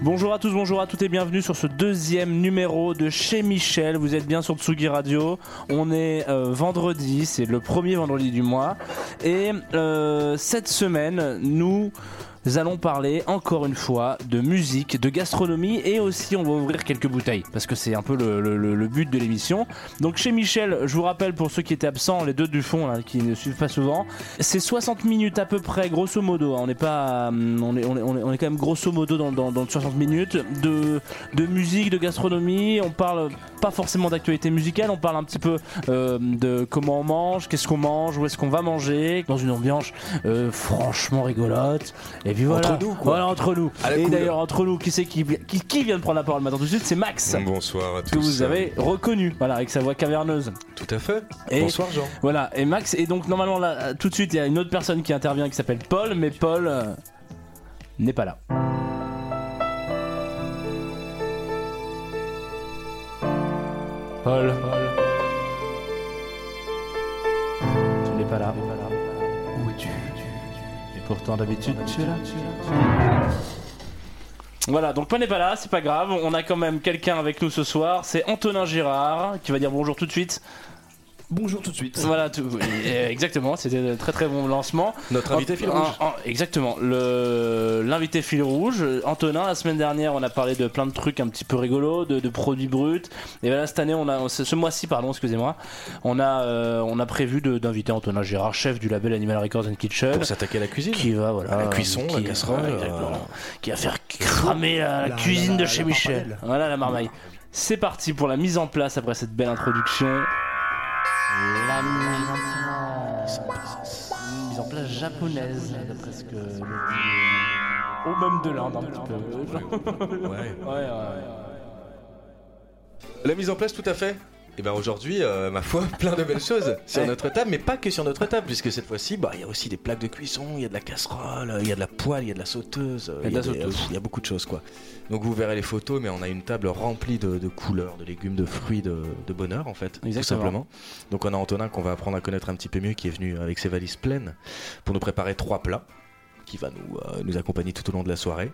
Bonjour à tous, bonjour à toutes et bienvenue sur ce deuxième numéro de chez Michel. Vous êtes bien sur Tsugi Radio. On est euh, vendredi, c'est le premier vendredi du mois. Et euh, cette semaine, nous allons parler encore une fois de musique, de gastronomie et aussi on va ouvrir quelques bouteilles parce que c'est un peu le, but de l'émission. Donc chez Michel, je vous rappelle pour ceux qui étaient absents, les deux du fond qui ne suivent pas souvent, c'est 60 minutes à peu près, grosso modo. hein. On pas, hum, on est, on est, quand même grosso modo dans, dans, dans 60 minutes de, de musique, de gastronomie. On parle pas forcément d'actualité musicale, on parle un petit peu euh, de comment on mange, qu'est-ce qu'on mange, où est-ce qu'on va manger, dans une ambiance euh, franchement rigolote. Puis voilà. Entre nous, quoi. Voilà, entre nous. À la Et cool. d'ailleurs, entre nous, qui c'est qui, qui, qui vient de prendre la parole maintenant tout de suite C'est Max. Bonsoir à tous. Que vous avez reconnu, voilà, avec sa voix caverneuse. Tout à fait. Et- Bonsoir Jean. Voilà, et Max, et donc normalement là, tout de suite, il y a une autre personne qui intervient qui s'appelle Paul, mais Paul euh, n'est pas là. Paul. Tu n'es pas là. Pourtant d'habitude. Voilà, donc Paul n'est pas là, c'est pas grave. On a quand même quelqu'un avec nous ce soir. C'est Antonin Girard qui va dire bonjour tout de suite. Bonjour tout de suite. Voilà, tout- euh, exactement, c'était un très très bon lancement. Notre invité fil En- rouge. en- exactement, le- l'invité fil rouge. Antonin, la semaine dernière, on a parlé de plein de trucs un petit peu rigolos, de, de produits bruts. Et là, cette année, on a, ce ce mois-ci, pardon, excusez-moi, on a, euh, on a prévu de- d'inviter Antonin Gérard, chef du label Animal Records and Kitchen. Pour s'attaquer à la cuisine. Qui va, voilà. À la cuisson, qui- la casserole, exactement. euh, Qui va faire cramer la, la La- cuisine la- de la- chez la Michel. marmaille. Voilà la marmaille. C'est parti pour la mise en place après cette belle introduction. La mise en place. Mise en place japonaise, d'après ce que. Ou même de l'Inde, un petit peu. Ouais. Ouais, ouais, ouais. La mise en place, tout à fait. Et ben aujourd'hui, euh, ma foi, plein de belles choses sur notre table, mais pas que sur notre table, puisque cette fois-ci, bah, il y a aussi des plaques de cuisson, il y a de la casserole, il y a de la poêle, il y a de la sauteuse, Il y a y beaucoup de choses quoi. Donc vous verrez les photos, mais on a une table remplie de, de couleurs, de légumes, de fruits, de, de bonheur en fait, tout Exactement. simplement. Donc on a Antonin qu'on va apprendre à connaître un petit peu mieux, qui est venu avec ses valises pleines pour nous préparer trois plats qui va nous, euh, nous accompagner tout au long de la soirée.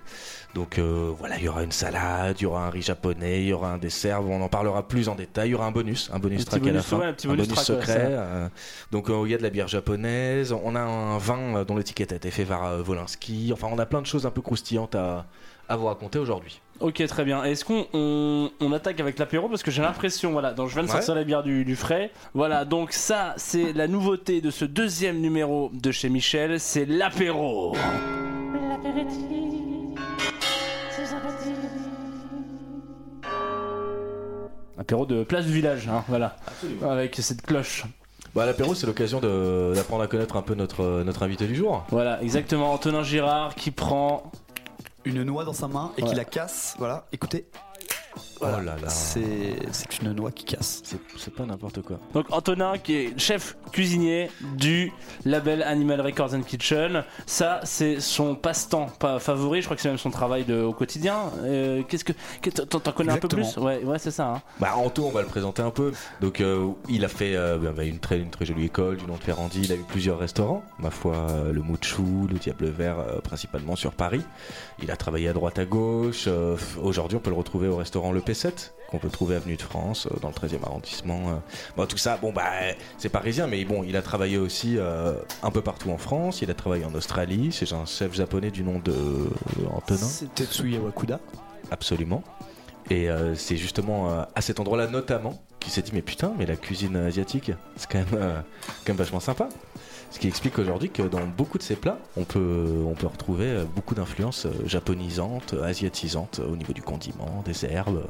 Donc euh, voilà, il y aura une salade, il y aura un riz japonais, il y aura un dessert, on en parlera plus en détail, il y aura un bonus, un bonus Un track à la fin, ouais, un petit bonus secret. euh, donc il y a de la bière japonaise, on a un vin dont l'étiquette a été fait par Volinsky, enfin on a plein de choses un peu croustillantes à, à vous raconter aujourd'hui. Ok, très bien. Est-ce qu'on on, on attaque avec l'apéro? Parce que j'ai l'impression, voilà, donc je viens de Ouais. sortir la bière du, du frais. Voilà, donc ça, c'est la nouveauté de ce deuxième numéro de chez Michel, c'est l'apéro. Apéro de place du village, hein, voilà. Avec cette cloche. Bah, L'apéro c'est l'occasion de- d'apprendre à connaître un peu notre, euh, notre invité du jour. Voilà, exactement. Antonin Girard qui prend. Une noix dans sa main et Ouais. qui la casse. Voilà, écoutez. Voilà. Oh là là. C'est c'est une noix qui casse. C'est c'est pas n'importe quoi. Donc Antonin qui est chef cuisinier du label Animal Records and Kitchen. Ça c'est son passe-temps pas favori, je crois que c'est même son travail de, au quotidien. Euh, Qu'est-ce que t'en t'en connais un peu plus. Ouais, ouais c'est ça. hein. Bah Anto, on va le présenter un peu. Donc euh, il a fait euh, bah, une, très, une très jolie école du nom de Ferrandi, il a eu plusieurs restaurants, ma foi euh, le Mouchou, le Diable Vert euh, principalement sur Paris. Il a travaillé à droite à gauche, euh, aujourd'hui on peut le retrouver au restaurant Le P7 qu'on peut trouver avenue de France euh, dans le 13e arrondissement. euh. Bon tout ça, bon bah c'est parisien mais bon, il a travaillé aussi euh, un peu partout en France, il a travaillé en Australie, c'est un chef japonais du nom de Antonin. C'est Tetsuya Wakuda. Absolument. Et euh, c'est justement euh, à cet endroit-là notamment qu'il s'est dit mais putain mais la cuisine asiatique c'est quand même quand même vachement sympa. Ce qui explique aujourd'hui que dans beaucoup de ces plats on peut on peut retrouver euh, beaucoup d'influences euh, japonisantes, asiatisantes euh, au niveau du condiment, des herbes.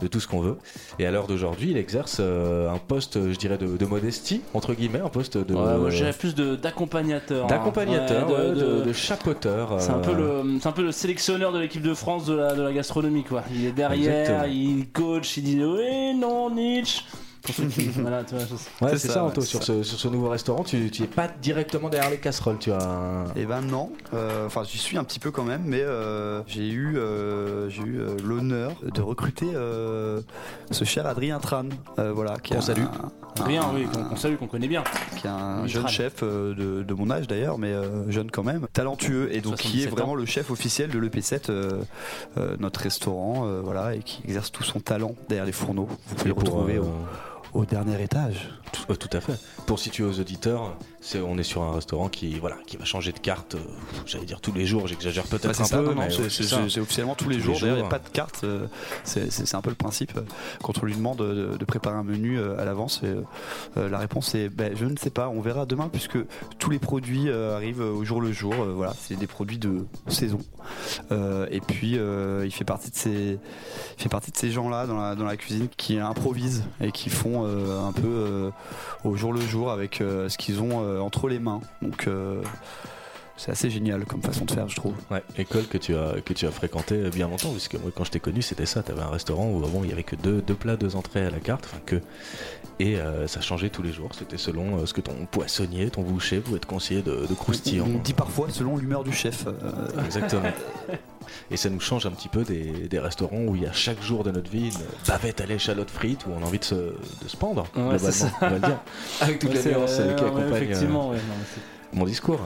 de tout ce qu'on veut. Et à l'heure d'aujourd'hui, il exerce euh, un poste, je dirais, de, de modestie, entre guillemets, un poste de Ouais, moi, je dirais plus d'accompagnateur. hein. d'accompagnateur, Ouais, ouais, de- de, de- de chapeauteur. C'est un, peu le, un peu le sélectionneur de l'équipe de France de la, de la gastronomie quoi. Il est derrière, Exactement. il coach, il dit oui, non, Nietzsche. Pour ceux qui- voilà, tu vois, je sais. Ouais, C'est ça, Anto. Sur ça. ce, sur ce nouveau restaurant, tu, tu es pas directement derrière les casseroles, tu as. Et ben non, Euh, enfin j'y suis un petit peu quand même, mais euh, j'ai eu, euh, j'ai eu euh, l'honneur de recruter euh, ce cher Adrien Tran, euh, voilà, qui est Qu'on salue. un- un- Rien, oui, qu'on salue, qu'on connaît bien. qui est un Oui, jeune Tran. chef de, de mon âge d'ailleurs, mais jeune quand même, talentueux et donc qui est 77 vraiment ans. le chef officiel de l'EP7, euh, euh, notre restaurant, euh, voilà, et qui exerce tout son talent derrière les fourneaux. Vous pouvez le retrouver euh, au, au dernier étage. tout, euh, tout à fait. Pour situer aux auditeurs, on est sur un restaurant qui, voilà, qui va changer de carte, euh, j'allais dire tous les jours, j'exagère Bah, peut-être c'est un ça, peu, non, non, mais c'est- officiellement tous les Tous jours. il n'y a pas de carte. euh, C'est un peu le principe. euh, Quand on lui demande de, de préparer un menu à l'avance, euh, la réponse est ben, je ne sais pas. On verra demain puisque tous les produits arrivent au jour le jour. Voilà, c'est des produits de saison. Et puis, il fait partie de ces, il fait partie de ces gens-là dans la, dans la cuisine qui improvisent et qui font un peu au jour le jour avec ce qu'ils ont entre les mains. Donc euh, c'est assez génial comme façon de faire, je trouve. Ouais, école que tu as que tu as fréquenté bien longtemps, puisque moi quand je t'ai connu c'était ça, tu avais un restaurant où avant il y avait que deux, deux plats, deux entrées à la carte, enfin que et euh, ça changeait tous les jours, c'était selon euh, ce que ton poissonnier, ton boucher pouvait te conseiller de, de croustillant. On dit parfois selon l'humeur du chef. euh, Exactement. Et ça nous change un petit peu des, des restaurants où il y a chaque jour de notre vie une bavette à l'échalote frite où on a envie de se, de se pendre, Ouais, c'est globalement, on va le dire. Avec toutes Ouais, les nuances euh, qui ouais, accompagnent euh, Effectivement, ouais, mon discours.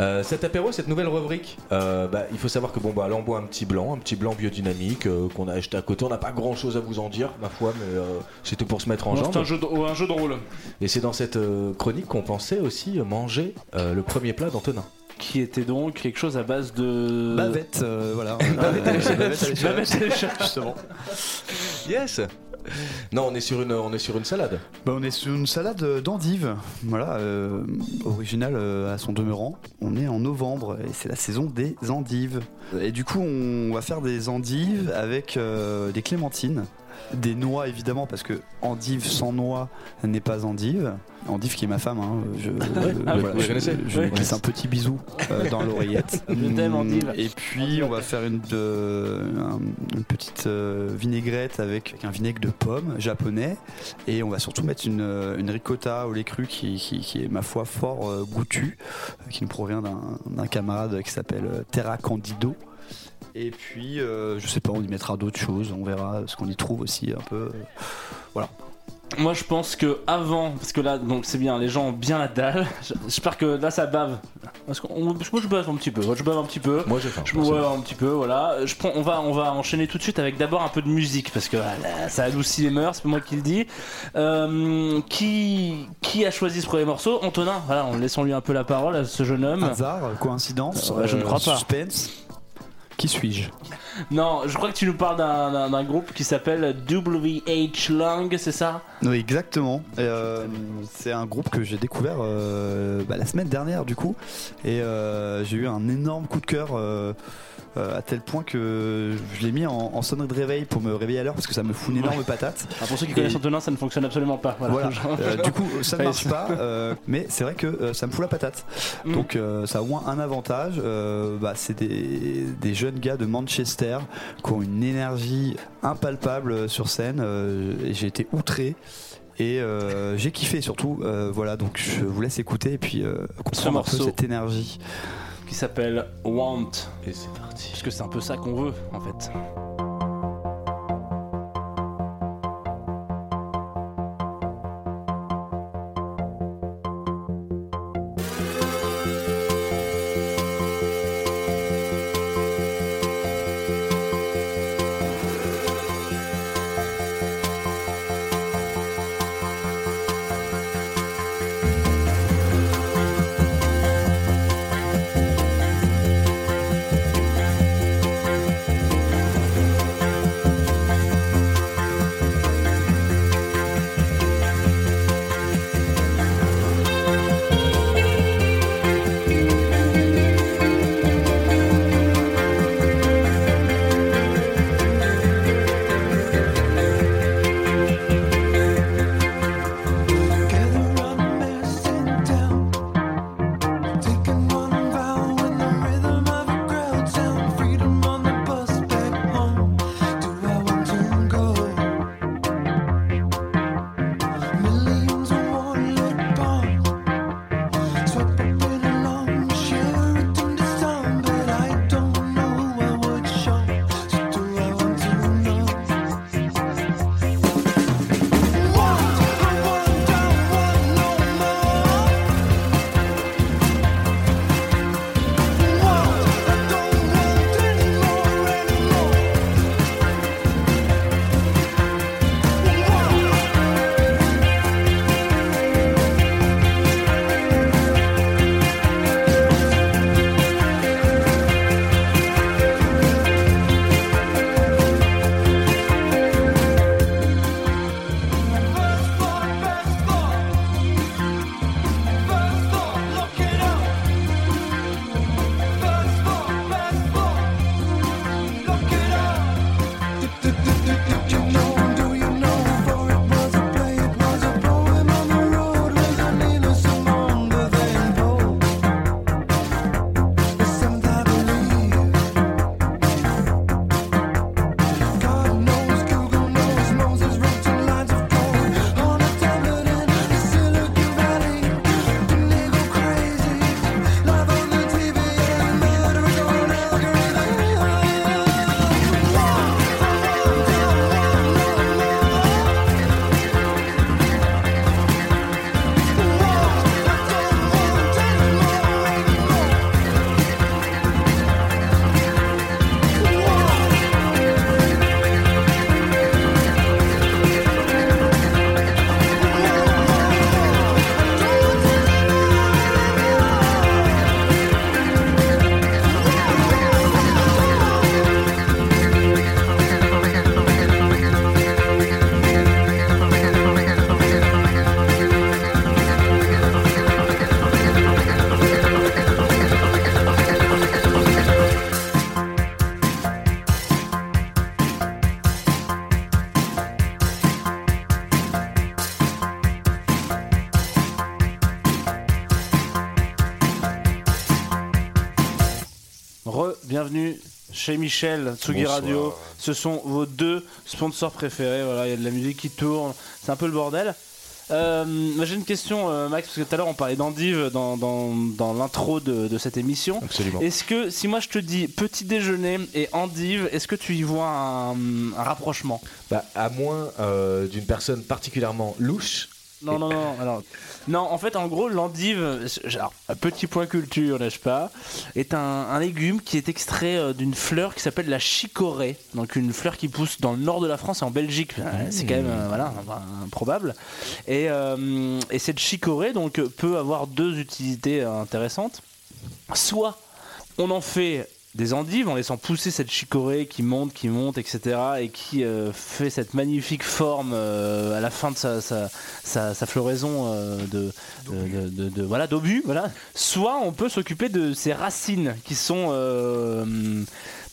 Euh, cet apéro, cette nouvelle rubrique, euh, bah, il faut savoir que bon bah là on boit un petit blanc, un petit blanc biodynamique euh, qu'on a acheté à côté. On n'a pas grand chose à vous en dire, ma foi, mais euh, c'était pour se mettre en jambe. c'est un jeu, de, ouais, un jeu de rôle Et c'est dans cette euh, chronique qu'on pensait aussi manger euh, le premier plat d'Antonin. qui était donc quelque chose à base de. Bavette, euh, voilà. Bavette à l'échalote. Justement. Yes. Non, on est sur une, salade. Bah, on est sur une salade euh, d'endives, voilà, euh, originale euh, à son demeurant. On est en novembre et c'est la saison des endives. Et du coup, on va faire des endives avec des clémentines, des noix évidemment, parce que endive sans noix n'est pas endive. Endive qui est ma femme, hein, je, Ah, je, Ouais. glisse un petit bisou euh, dans l'oreillette. Je t'aime, Endive. Et puis on va faire une, petite euh, vinaigrette avec, avec un vinaigre de pomme japonais. Et on va surtout mettre une, euh, une ricotta au lait cru qui, qui- qui est ma foi fort goûtu, euh, qui nous provient d'un camarade qui s'appelle Terra Candido. Et puis, euh, je sais pas, on y mettra d'autres choses, on verra ce qu'on y trouve aussi un peu. euh, Moi je pense que avant, parce que là donc c'est bien, les gens ont bien la dalle. J'espère que là ça bave. Parce que moi je bave un petit peu, je bave un petit peu. Moi j'ai faim. Je ouais, un petit peu, voilà. Je prends, on va, on va enchaîner tout de suite avec d'abord un peu de musique parce que voilà, ça adoucit les mœurs, c'est pas moi qui le dis. Euh, qui, qui a choisi ce premier morceau? Antonin. Voilà, en laissant lui un peu la parole à ce jeune homme. Hasard, coïncidence, je ne crois pas. suspense? Qui suis-je? Non, je crois que tu nous parles d'un- groupe qui s'appelle WH Lang, c'est ça? Oui, exactement. Euh, c'est un groupe que j'ai découvert euh, bah, la semaine dernière, du coup. Et euh, j'ai eu un énorme coup de cœur. Euh, à tel point que je l'ai mis en, en sonnerie de réveil pour me réveiller à l'heure parce que ça me fout une énorme patate. Alors, Pour ceux qui Et- connaissent Antonin, ça ne fonctionne absolument pas. Voilà. Voilà. Euh, du coup, ça ne marche pas, euh, mais c'est vrai que ça me fout la patate. Mm. Donc ça a au moins un avantage. bah, c'est des, des jeunes gars de Manchester qui ont une énergie impalpable sur scène. et j'ai été outré. Et euh, j'ai kiffé surtout, euh, voilà. Donc je vous laisse écouter et puis euh, comprendre un peu cette énergie. Qui s'appelle Want. Et c'est parti. Parce que c'est un peu ça qu'on veut en fait. Re-bienvenue chez Michel, Tsugi Bonsoir. Radio. Ce sont vos deux sponsors préférés. Voilà, il y a de la musique qui tourne. C'est un peu le bordel. Euh, J'ai une question, euh, Max, parce que tout à l'heure on parlait d'endive dans, dans, dans l'intro de, de cette émission. Absolument. Est-ce que si moi je te dis petit déjeuner et endive, est-ce que tu y vois un, un rapprochement? Bah, à moins euh, d'une personne particulièrement louche. Non, non, non, alors, non, en fait, en gros, l'endive, un petit point culture, n'est-ce pas, est un, légume qui est extrait euh, d'une fleur qui s'appelle la chicorée. Donc, une fleur qui pousse dans le nord de la France et en Belgique. Euh, C'est quand même, euh, voilà, improbable. Et, et cette chicorée, donc, peut avoir deux utilités intéressantes. Soit, on en fait des endives en laissant pousser cette chicorée qui monte, qui monte, etc. et qui euh, fait cette magnifique forme euh, à la fin de sa, sa, sa- sa floraison euh, de, de, de- de- voilà d'obus, voilà. Soit on peut s'occuper de ces racines qui sont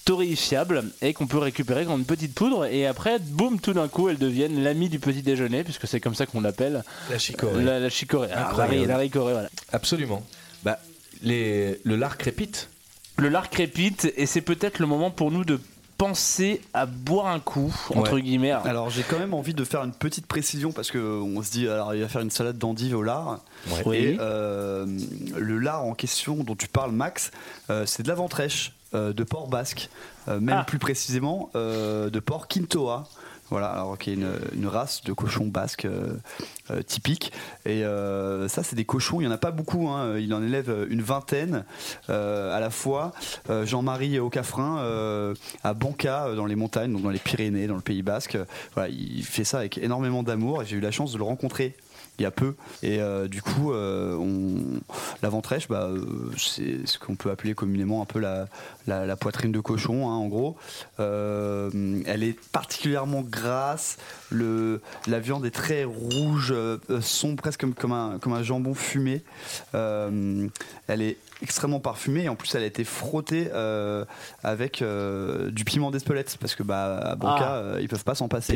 torréfiables et qu'on peut récupérer comme une petite poudre et après, boum, tout d'un coup, elles deviennent l'ami du petit déjeuner puisque c'est comme ça qu'on l'appelle, La chicorée. la, la chicorée, Ah, Incroyable. la, la ricorée, voilà. Absolument. Bah, les, le lard crépite. Le lard crépite et c'est peut-être le moment pour nous de penser à boire un coup entre Ouais. guillemets. Alors j'ai quand même envie de faire une petite précision parce que on se dit alors il va faire une salade d'endive au lard Ouais. Oui. et euh, le lard en question dont tu parles Max euh, c'est de la ventrèche euh, de porc basque euh, même Ah. plus précisément euh, de porc quintoa voilà, alors qui est une, race de cochon basque euh, euh, typique. Et euh, ça, c'est des cochons, il n'y en a pas beaucoup, hein. il en élève une vingtaine euh, à la fois. Euh, Jean-Marie Aucafrin euh, à Banca, euh, dans les montagnes, donc dans les Pyrénées, dans le Pays basque. Euh, il fait ça avec énormément d'amour et j'ai eu la chance de le rencontrer il y a peu. Et euh, du coup, euh, la ventrèche, bah, euh, c'est ce qu'on peut appeler communément un peu la, poitrine de cochon, hein, en gros. Elle est particulièrement grasse. La viande est très rouge, sombre, presque comme, un, comme un jambon fumé. Elle est extrêmement parfumée et en plus elle a été frottée euh, avec euh, du piment d'Espelette parce que bah à Banca Ah. euh, ils peuvent pas s'en passer.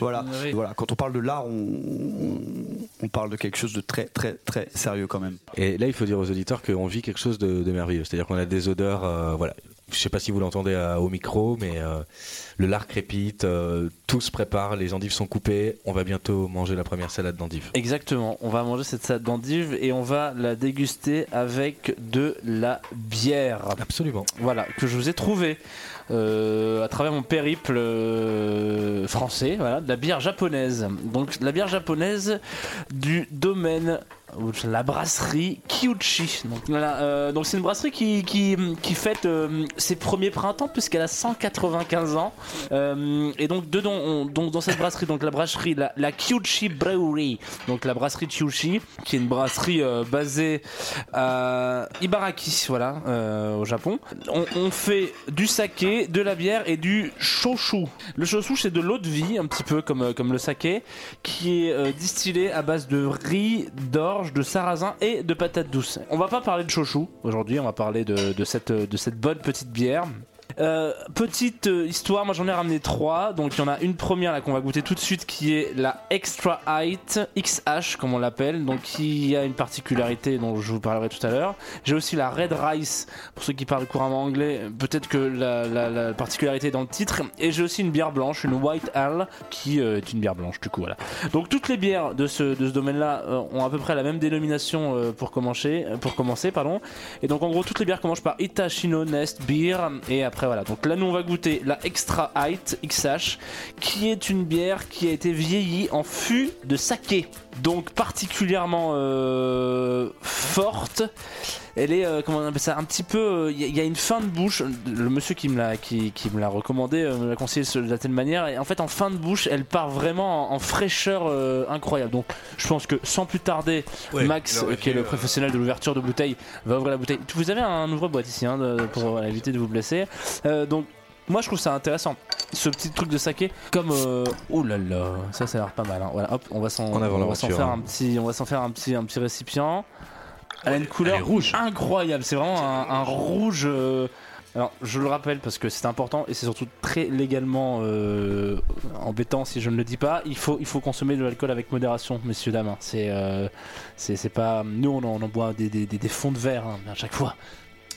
Voilà. Oui. voilà, quand on parle de l'art, on, on, on parle de quelque chose de très très très sérieux quand même. Et là, il faut dire aux auditeurs qu'on vit quelque chose de, de merveilleux. C'est-à-dire qu'on a des odeurs, euh, voilà. Je sais pas si vous l'entendez euh, au micro, mais euh, le lard crépite, euh, tout se prépare, les endives sont coupées. On va bientôt manger la première salade d'endives. Exactement, on va manger cette salade d'endive et on va la déguster avec de la bière. Absolument. Voilà, que je vous ai trouvé euh, à travers mon périple français, voilà, de la bière japonaise. Donc la bière japonaise du domaine la brasserie Kyuchi. Euh, donc c'est une brasserie qui, fête euh, ses premiers printemps puisqu'elle a 195 ans. Euh, et donc dedans, dans cette brasserie, donc la brasserie, la, la Kyuchi Brewery, donc la brasserie Kyuchi, qui est une brasserie basée à Ibaraki, voilà, au Japon. On, fait du saké, de la bière et du shoshu. Le shoshu, c'est de l'eau de vie, un petit peu comme, comme le saké, qui est distillé à base de riz, d'orge, de sarrasin et de patates douces. On va pas parler de shoshu aujourd'hui, on va parler de cette bonne petite bière. Euh, petite euh, histoire, moi j'en ai ramené trois. Donc il y en a une première là qu'on va goûter tout de suite qui est la Extra Height XH comme on l'appelle, donc qui a une particularité dont je vous parlerai tout à l'heure. J'ai aussi la Red Rice pour ceux qui parlent couramment anglais. Peut-être que la, la- la particularité est dans le titre. Et j'ai aussi une bière blanche, une White Ale qui euh, est une bière blanche du coup voilà. Donc toutes les bières de ce, domaine-là ont à peu près la même dénomination pour commencer, pour commencer pardon. Et donc en gros toutes les bières commencent par Itachino Nest Beer et après voilà. Donc là nous on va goûter la Extra Height XH qui est une bière qui a été vieillie en fût de saké. Donc particulièrement euh, forte. Elle est, euh, comment on appelle ça, un petit peu. Il y, a- y a une fin de bouche. Le monsieur qui me l'a, qui, qui me l'a recommandé, euh, me l'a conseillé de la telle manière. Et en fait, en fin de bouche, elle part vraiment en, en fraîcheur euh, incroyable. Donc, je pense que sans plus tarder, Ouais, Max, euh, qui est le euh, professionnel de l'ouverture de bouteille, va ouvrir la bouteille. Vous avez un ouvre-boîte ici, hein, de- pour euh, éviter de vous blesser. Euh, donc. Moi je trouve ça intéressant, ce petit truc de saké, comme euh, oh là là, ça ça a l'air pas mal. hein. Voilà, hop, on va s'en, on va faire hein. un petit, on va s'en faire un petit, un petit récipient. Elle a une couleur rouge. incroyable, c'est vraiment un, un rouge. euh, Alors, je le rappelle parce que c'est important et c'est surtout très légalement euh, embêtant si je ne le dis pas. Il faut, il faut consommer de l'alcool avec modération, messieurs dames. hein. C'est, euh, c'est, c'est pas. Nous, on en, on en boit des, des, des- des fonds de verre hein, à chaque fois.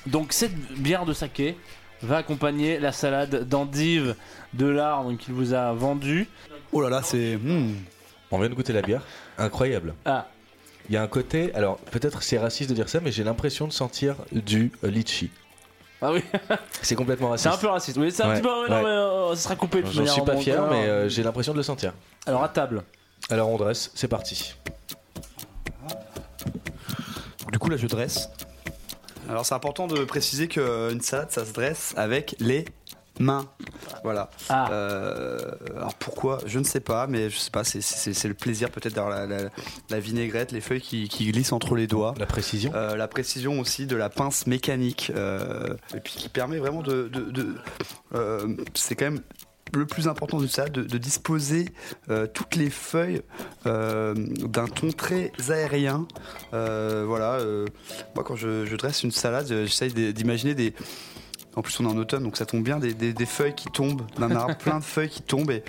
Donc cette bière de saké va accompagner la salade d'endive de l'art qu'il vous a vendue. Oh là là, c'est. hmm. On vient de goûter la bière. Incroyable. Ah, Il y a un côté, alors peut-être c'est raciste de dire ça, mais j'ai l'impression de sentir du euh, litchi. ah oui, C'est complètement c'est raciste. un peu raciste. Oui, c'est un Ouais, petit peu. ouais, non, ouais. mais euh, ça sera coupé. de toute J'en manière, suis pas fier, mais euh, j'ai l'impression de le sentir. Alors à table. Alors on dresse, c'est parti. Du coup, là, je dresse. Alors, c'est important de préciser qu'une salade, ça se dresse avec les mains. Voilà. Ah. Euh, alors pourquoi? Je ne sais pas, mais je sais pas. c'est- le plaisir peut-être d'avoir la, la- la vinaigrette, les feuilles qui, qui glissent entre les doigts. La précision. Euh, la précision aussi de la pince mécanique euh, et puis qui permet vraiment de, de- de- euh, c'est quand même le plus important de ça de, de disposer euh, toutes les feuilles euh, d'un ton très aérien. Euh, voilà moi quand je, je dresse une salade j'essaye d'imaginer des en plus on est en automne donc ça tombe bien des, des- des feuilles qui tombent d'un arbre plein de feuilles qui tombent et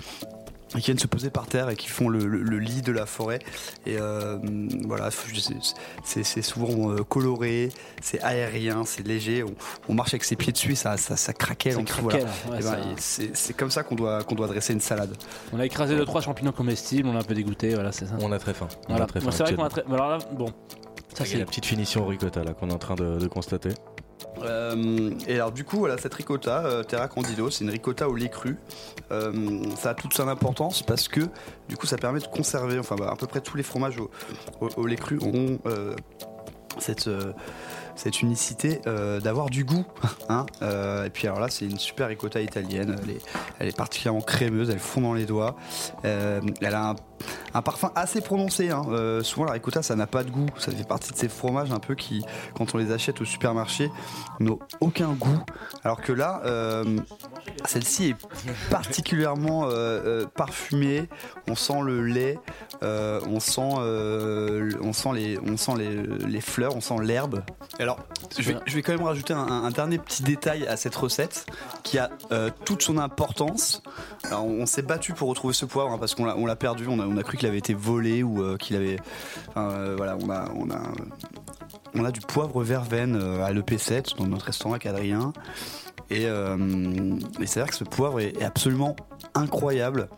qui viennent se poser par terre et qui font le, le- le lit de la forêt. Et euh, voilà, c'est c'est souvent euh, coloré, c'est aérien, c'est léger. On, on marche avec ses pieds dessus, et ça, ça, ça craquelle. Ça en dessous, craquelle, voilà. ouais, Et ben, ça- c'est c'est comme ça qu'on doit, qu'on doit dresser une salade. On a écrasé deux trois champignons comestibles, on a un peu dégoûté, voilà, c'est ça. On a très faim. On Voilà. a très Bon, faim. c'est vrai qu'on a très. Alors là, bon, ça Il y a c'est. la petite finition au ricotta là qu'on est en train de, de constater. Euh, et alors du coup, voilà, cette ricotta, euh, Terra Candido, c'est une ricotta au lait cru. Euh, ça a toute son importance parce que du coup, ça permet de conserver, enfin bah, à peu près tous les fromages au, lait cru ont cette, cette unicité d'avoir du goût. hein. Et puis alors là, c'est une super ricotta italienne. Elle est, particulièrement crémeuse, elle fond dans les doigts. Elle a un, un parfum assez prononcé. hein. Euh, souvent, la ricotta, ça n'a pas de goût. Ça fait partie de ces fromages un peu qui, quand on les achète au supermarché, n'ont aucun goût. Alors que là, euh, celle-ci est particulièrement euh, parfumée. On sent le lait, on sent, on sent les, on sent les, les fleurs, on sent l'herbe. Alors, je vais, quand même rajouter un, dernier petit détail à cette recette qui a toute son importance. Alors, on, s'est battu pour retrouver ce poivre hein, parce qu'on l'a, on l'a perdu. On a, on a cru qu'il avait été volé ou euh, qu'il avait. enfin, euh, voilà, on a, on a, on a du poivre verveine euh, à l'EP7 dans notre restaurant avec Adrien. Et, et c'est vrai que ce poivre est, est absolument incroyable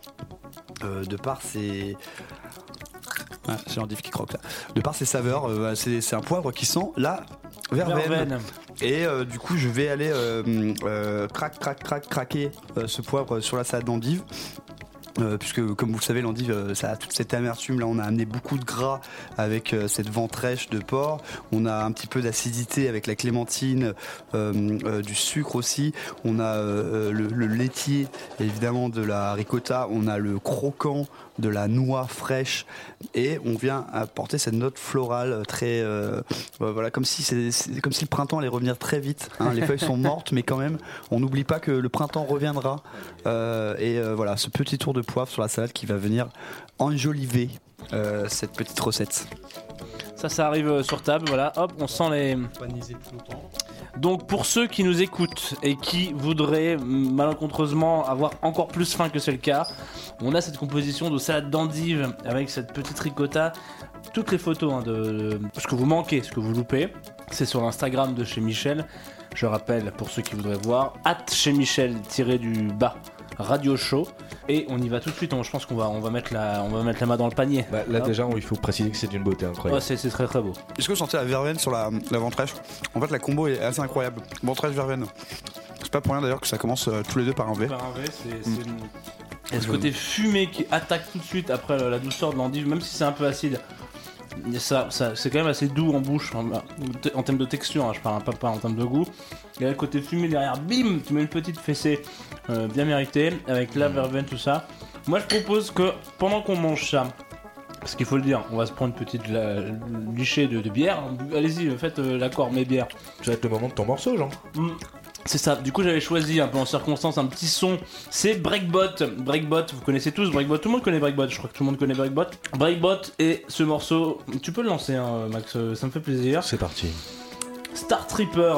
de par ses. Ah, c'est qui croque là. De par ses saveurs, euh, c'est, un poivre qui sent la verveine. Verveine. Et euh, du coup, je vais aller euh, crac, crac, crac, craquer ce poivre sur la salade d'endive. Euh, puisque comme vous le savez l'endive euh, ça a toute cette amertume. Là on a amené beaucoup de gras avec euh, cette ventrèche de porc. On a un petit peu d'acidité avec la clémentine euh, euh, du sucre aussi. On a le laitier évidemment de la ricotta. On a le croquant de la noix fraîche et on vient apporter cette note florale très euh, euh, voilà comme si c'est comme si le printemps allait revenir très vite hein. les feuilles sont mortes mais quand même on n'oublie pas que le printemps reviendra Euh, et euh, voilà ce petit tour de poivre sur la salade qui va venir enjoliver euh, cette petite recette Ça, ça arrive sur table, voilà, hop, on sent les. Donc pour ceux qui nous écoutent et qui voudraient malencontreusement avoir encore plus faim que c'est le cas, on a cette composition de salade d'endive avec cette petite ricotta. Toutes les photos hein, de, de ce que vous manquez, ce que vous loupez, c'est sur l'Instagram de chez Michel. Je rappelle pour ceux qui voudraient voir, at chez Michel tiré du bas radio show et on y va tout de suite. On- je pense qu'on va on va mettre la on va mettre la main dans le panier. Bah, là déjà, il faut préciser que c'est d'une beauté Ouais, incroyable. c'est c'est très très beau. est-ce que vous sentez la verveine sur la, la ventrèche? En fait la combo est assez incroyable ventrèche verveine c'est pas pour rien d'ailleurs que ça commence euh, tous les deux par un V Il y a ce côté fumé qui attaque tout de suite après la, la douceur de l'endive, même si c'est un peu acide. Ça, ça- c'est quand même assez doux en bouche, en, en termes de texture, hein, je parle pas, pas en termes de goût. Il y a le côté fumé derrière, bim, tu mets une petite fessée euh, bien méritée, avec la verveine, tout ça. Moi je propose que pendant qu'on mange ça, parce qu'il faut le dire, on va se prendre une petite la- lichée de, de bière. Allez-y, faites euh, l'accord, mes bières. Ça va être le moment de ton morceau, Jean. Mm. C'est ça. Du coup, j'avais choisi un peu en circonstance un petit son. C'est Breakbot. Breakbot, vous connaissez tous Breakbot. Tout le monde connaît Breakbot. Je crois que tout le monde connaît Breakbot. Breakbot et ce morceau. Tu peux le lancer, hein, Max. euh, Ça me fait plaisir. C'est parti. Star Tripper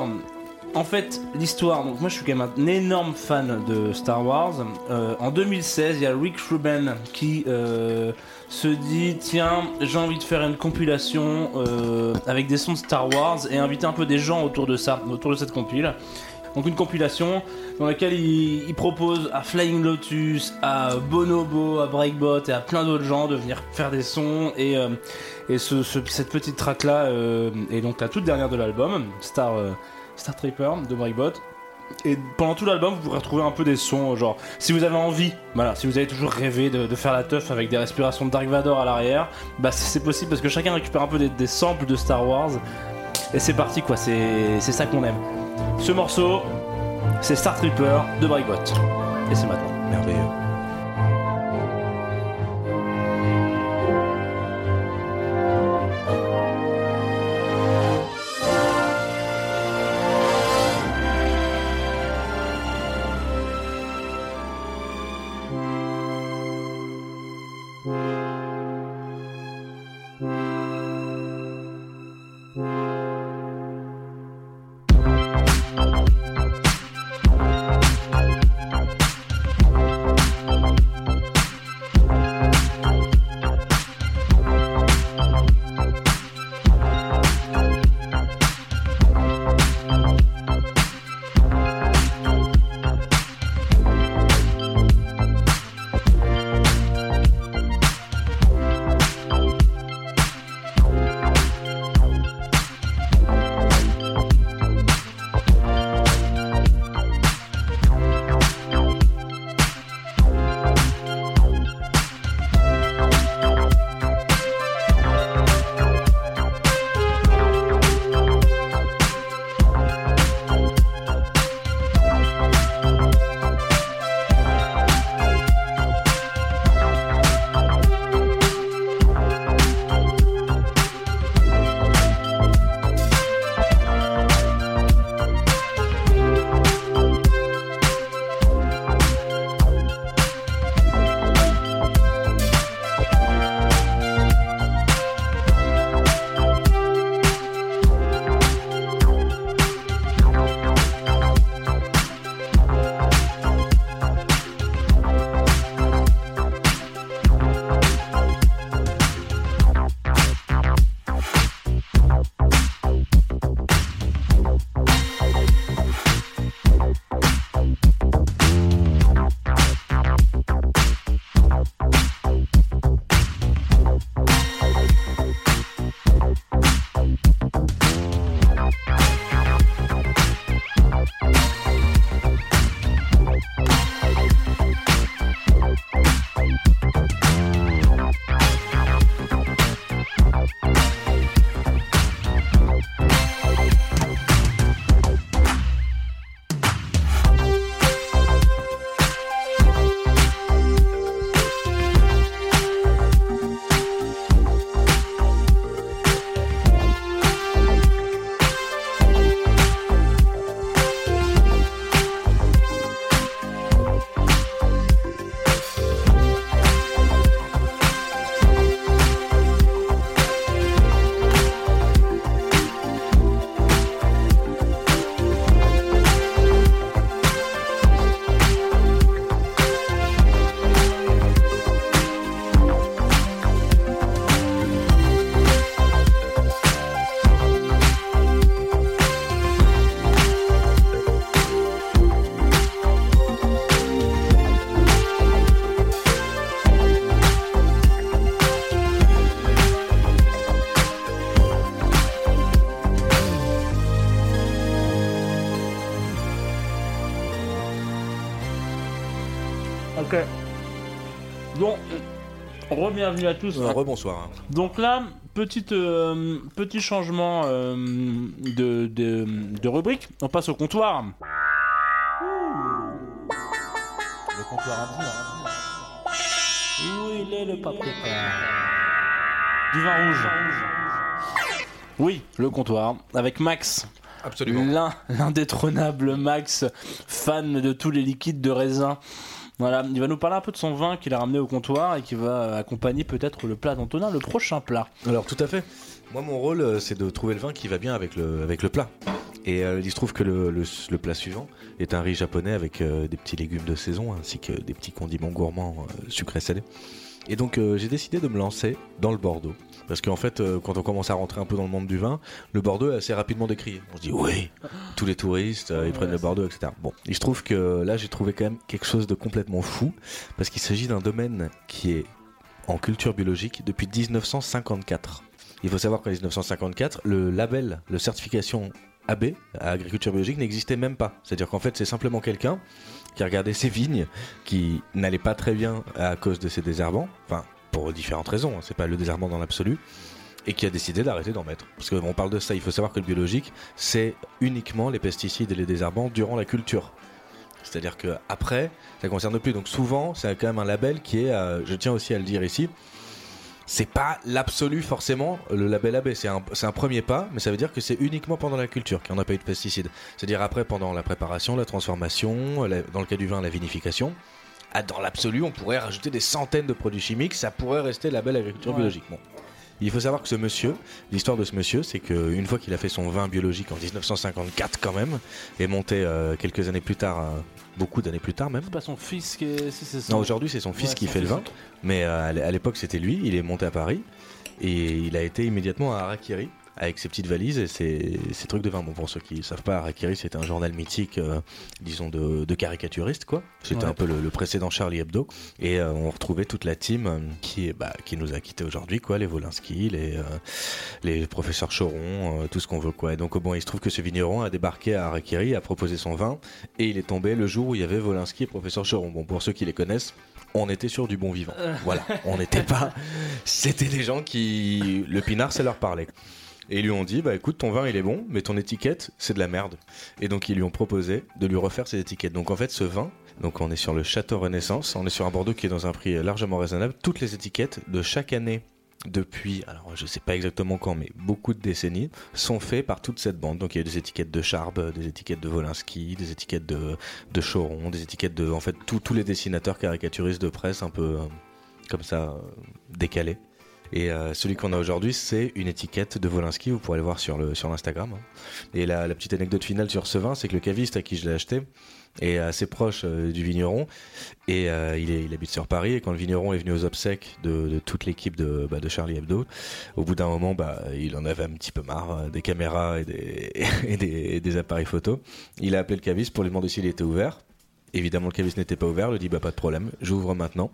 en fait, l'histoire, donc moi je suis quand même un énorme fan de Star Wars. Euh, en 2016, il y a Rick Rubin qui euh, se dit tiens, j'ai envie de faire une compilation euh, avec des sons de Star Wars et inviter un peu des gens autour de ça, autour de cette compile. Donc une compilation dans laquelle il, propose à Flying Lotus, à Bonobo, à Breakbot et à plein d'autres gens de venir faire des sons et, et ce- ce- cette petite track là est donc la toute dernière de l'album, Star, Star Tripper de Breakbot. Et pendant tout l'album, vous pourrez retrouver un peu des sons, genre, si vous avez envie, voilà, si vous avez toujours rêvé de, faire la teuf avec des respirations de Dark Vador à l'arrière, bah c'est possible parce que chacun récupère un peu des, samples de Star Wars. Et c'est parti quoi, c'est c'est ça qu'on aime. Ce morceau, c'est Star Tripper de Breakbot. Et c'est maintenant. Merveilleux. À tous. Euh, Rebonsoir. hein. Donc là, petite, euh, petit changement euh, de, de, de rubrique. On passe au comptoir. Le comptoir indien. Où il est le paprika Du vin rouge. Oui, le comptoir. Avec Max. Absolument. L'un, l'indétrônable Max, fan de tous les liquides de raisin. Voilà, il va nous parler un peu de son vin qu'il a ramené au comptoir et qui va accompagner peut-être le plat d'Antonin, le prochain plat. Alors tout à fait. Moi mon rôle euh, c'est de trouver le vin qui va bien avec le, plat. Et euh, il se trouve que le, plat suivant est un riz japonais avec euh, des petits légumes de saison ainsi que des petits condiments gourmands euh, sucrés salés. Et donc j'ai décidé de me lancer dans le Bordeaux. Parce qu'en fait, euh, quand on commence à rentrer un peu dans le monde du vin, le Bordeaux est assez rapidement décrié. On se dit oui, tous les touristes, euh, ils prennent le Bordeaux, etc. Bon, il se trouve que là j'ai trouvé quand même quelque chose de complètement fou, parce qu'il s'agit d'un domaine qui est en culture biologique depuis 1954. Il faut savoir qu'en 1954, le label, le certification AB, à agriculture biologique, n'existait même pas. C'est-à-dire qu'en fait, c'est simplement quelqu'un qui regardait ses vignes qui n'allaient pas très bien à cause de ces désherbants, enfin, pour différentes raisons, hein, c'est pas le désherbant dans l'absolu, et qui a décidé d'arrêter d'en mettre. Parce qu'on parle de ça, il faut savoir que le biologique, c'est uniquement les pesticides et les désherbants durant la culture. C'est-à-dire que après, ça concerne plus. Donc souvent, c'est quand même un label qui est, euh, je tiens aussi à le dire ici, c'est pas l'absolu forcément le label AB. C'est un, premier pas, mais ça veut dire que c'est uniquement pendant la culture qu'il n'y en a pas eu de pesticides. C'est-à-dire après, pendant la préparation, la transformation, dans le cas du vin, la vinification. Ah, dans l'absolu, on pourrait rajouter des centaines de produits chimiques, ça pourrait rester label agriculture Ouais. biologique. Bon. Il faut savoir que ce monsieur, l'histoire de ce monsieur, c'est qu'une fois qu'il a fait son vin biologique en 1954 quand même, et monté euh, quelques années plus tard, euh, beaucoup d'années plus tard même. C'est pas son fils qui est. si, c'est son- Non, aujourd'hui c'est son fils Ouais, qui son fait le vin, mais euh, à l'é- à l'époque c'était lui, il est monté à Paris, et il a été immédiatement à Harakiri avec ses petites valises et ses, ses trucs de vin. Bon, pour ceux qui ne savent pas, Harakiri c'était un journal mythique, euh, disons, de, de caricaturistes, quoi. C'était Ouais. un peu le, le précédent Charlie Hebdo, et euh, on retrouvait toute la team euh, qui, bah, qui nous a quittés aujourd'hui, quoi, les Wolinski, les, euh, les professeurs Choron, tout ce qu'on veut, quoi. Et donc, bon, il se trouve que ce vigneron a débarqué à Harakiri, a proposé son vin, et il est tombé le jour où il y avait Wolinski et professeur Choron. Bon, pour ceux qui les connaissent, on était sur du bon vivant. Voilà, on n'était pas. C'était des gens qui. Le pinard, ça leur parlait. Et ils lui ont dit bah écoute, ton vin il est bon, mais ton étiquette c'est de la merde. Et donc ils lui ont proposé de lui refaire ses étiquettes. Donc en fait, ce vin, donc on est sur le Château Renaissance, on est sur un Bordeaux qui est dans un prix largement raisonnable. Toutes les étiquettes de chaque année depuis, alors je sais pas exactement quand, mais beaucoup de décennies, sont faits par toute cette bande. Donc il y a des étiquettes de Charbe, des étiquettes de Wolinski, des étiquettes de, de Choron, des étiquettes de, en fait, tous tous les dessinateurs caricaturistes de presse un peu euh, comme ça, euh, décalés. Et euh, celui qu'on a aujourd'hui, c'est une étiquette de Wolinski. Vous pourrez le voir sur le l'Instagram. Et la, petite anecdote finale sur ce vin, c'est que le caviste à qui je l'ai acheté est assez proche euh, du vigneron et euh, il, habite sur Paris. Et quand le vigneron est venu aux obsèques de, toute l'équipe de, bah, de Charlie Hebdo, au bout d'un moment, bah, il en avait un petit peu marre des caméras et des, appareils photo. Il a appelé le caviste pour lui demander s'il était ouvert. Évidemment, le caviste n'était pas ouvert. Lui dit bah pas de problème, j'ouvre maintenant.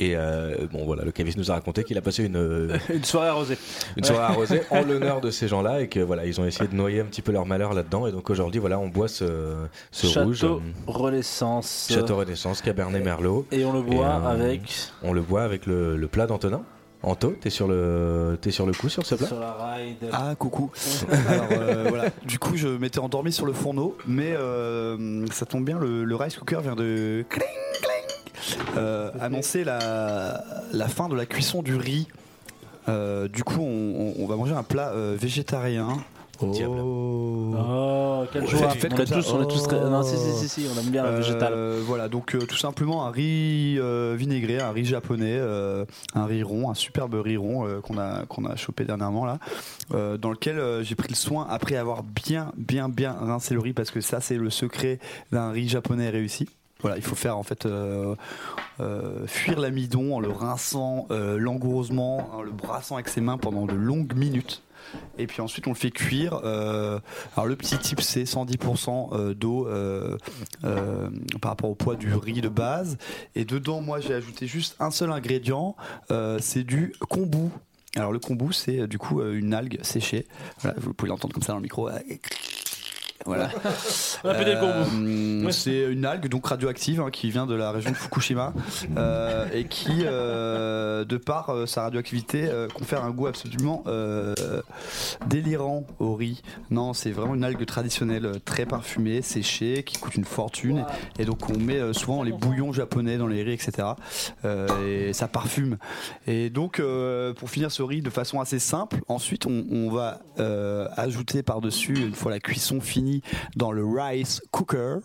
Et euh, bon voilà, le caviste nous a raconté qu'il a passé une, euh, Une soirée arrosée. une soirée arrosée en l'honneur de ces gens-là et que voilà, ils ont essayé de noyer un petit peu leur malheur là-dedans. Et donc aujourd'hui, voilà, on boit ce, ce rouge, Château euh, Renaissance. Château Renaissance, Cabernet Merlot. Et on le boit Et, euh, avec. On le boit avec le, le plat d'Antonin. Anto, t'es sur le, t'es sur le coup sur ce plat Sur la ride. Ah coucou. Alors euh, voilà. Du coup, je m'étais endormi sur le fourneau, mais euh, ça tombe bien, le, le rice cooker vient de cling, cling, euh, annoncer la, la fin de la cuisson du riz. Euh, du coup, on, on- on va manger un plat euh, végétarien. Oh. Oh, quelle Ouais, joie. faites on, ça. tous, on est tous très- Non, si, si, si, si, on aime bien le Euh, végétal. Voilà, donc euh, tout simplement un riz euh, vinaigré, un riz japonais, euh, un riz rond, un superbe riz rond euh, qu'on a qu'on a chopé dernièrement là, euh, dans lequel euh, j'ai pris le soin après avoir bien bien bien rincé le riz parce que ça c'est le secret d'un riz japonais réussi. Voilà, il faut faire en fait euh, euh, fuir l'amidon en le rinçant euh, langoureusement, en le brassant avec ses mains pendant de longues minutes. Et puis ensuite on le fait cuire. alors le petit type c'est 110% euh, d'eau par rapport au poids du riz de base. Et dedans moi j'ai ajouté juste un seul ingrédient, c'est du kombu. Alors le kombu c'est du coup une algue séchée. Vous pouvez l'entendre comme ça dans le micro. Voilà. Euh, Ouais. C'est une algue donc radioactive hein, qui vient de la région de Fukushima euh, et qui, euh, de par sa radioactivité, confère un goût absolument délirant au riz. Non, c'est vraiment une algue traditionnelle, très parfumée, séchée, qui coûte une fortune. Et donc on met souvent les bouillons japonais, dans les riz, etc. Et ça parfume. Et donc pour finir ce riz de façon assez simple, ensuite on, on va ajouter par-dessus, une fois la cuisson finie, dans le rice cooker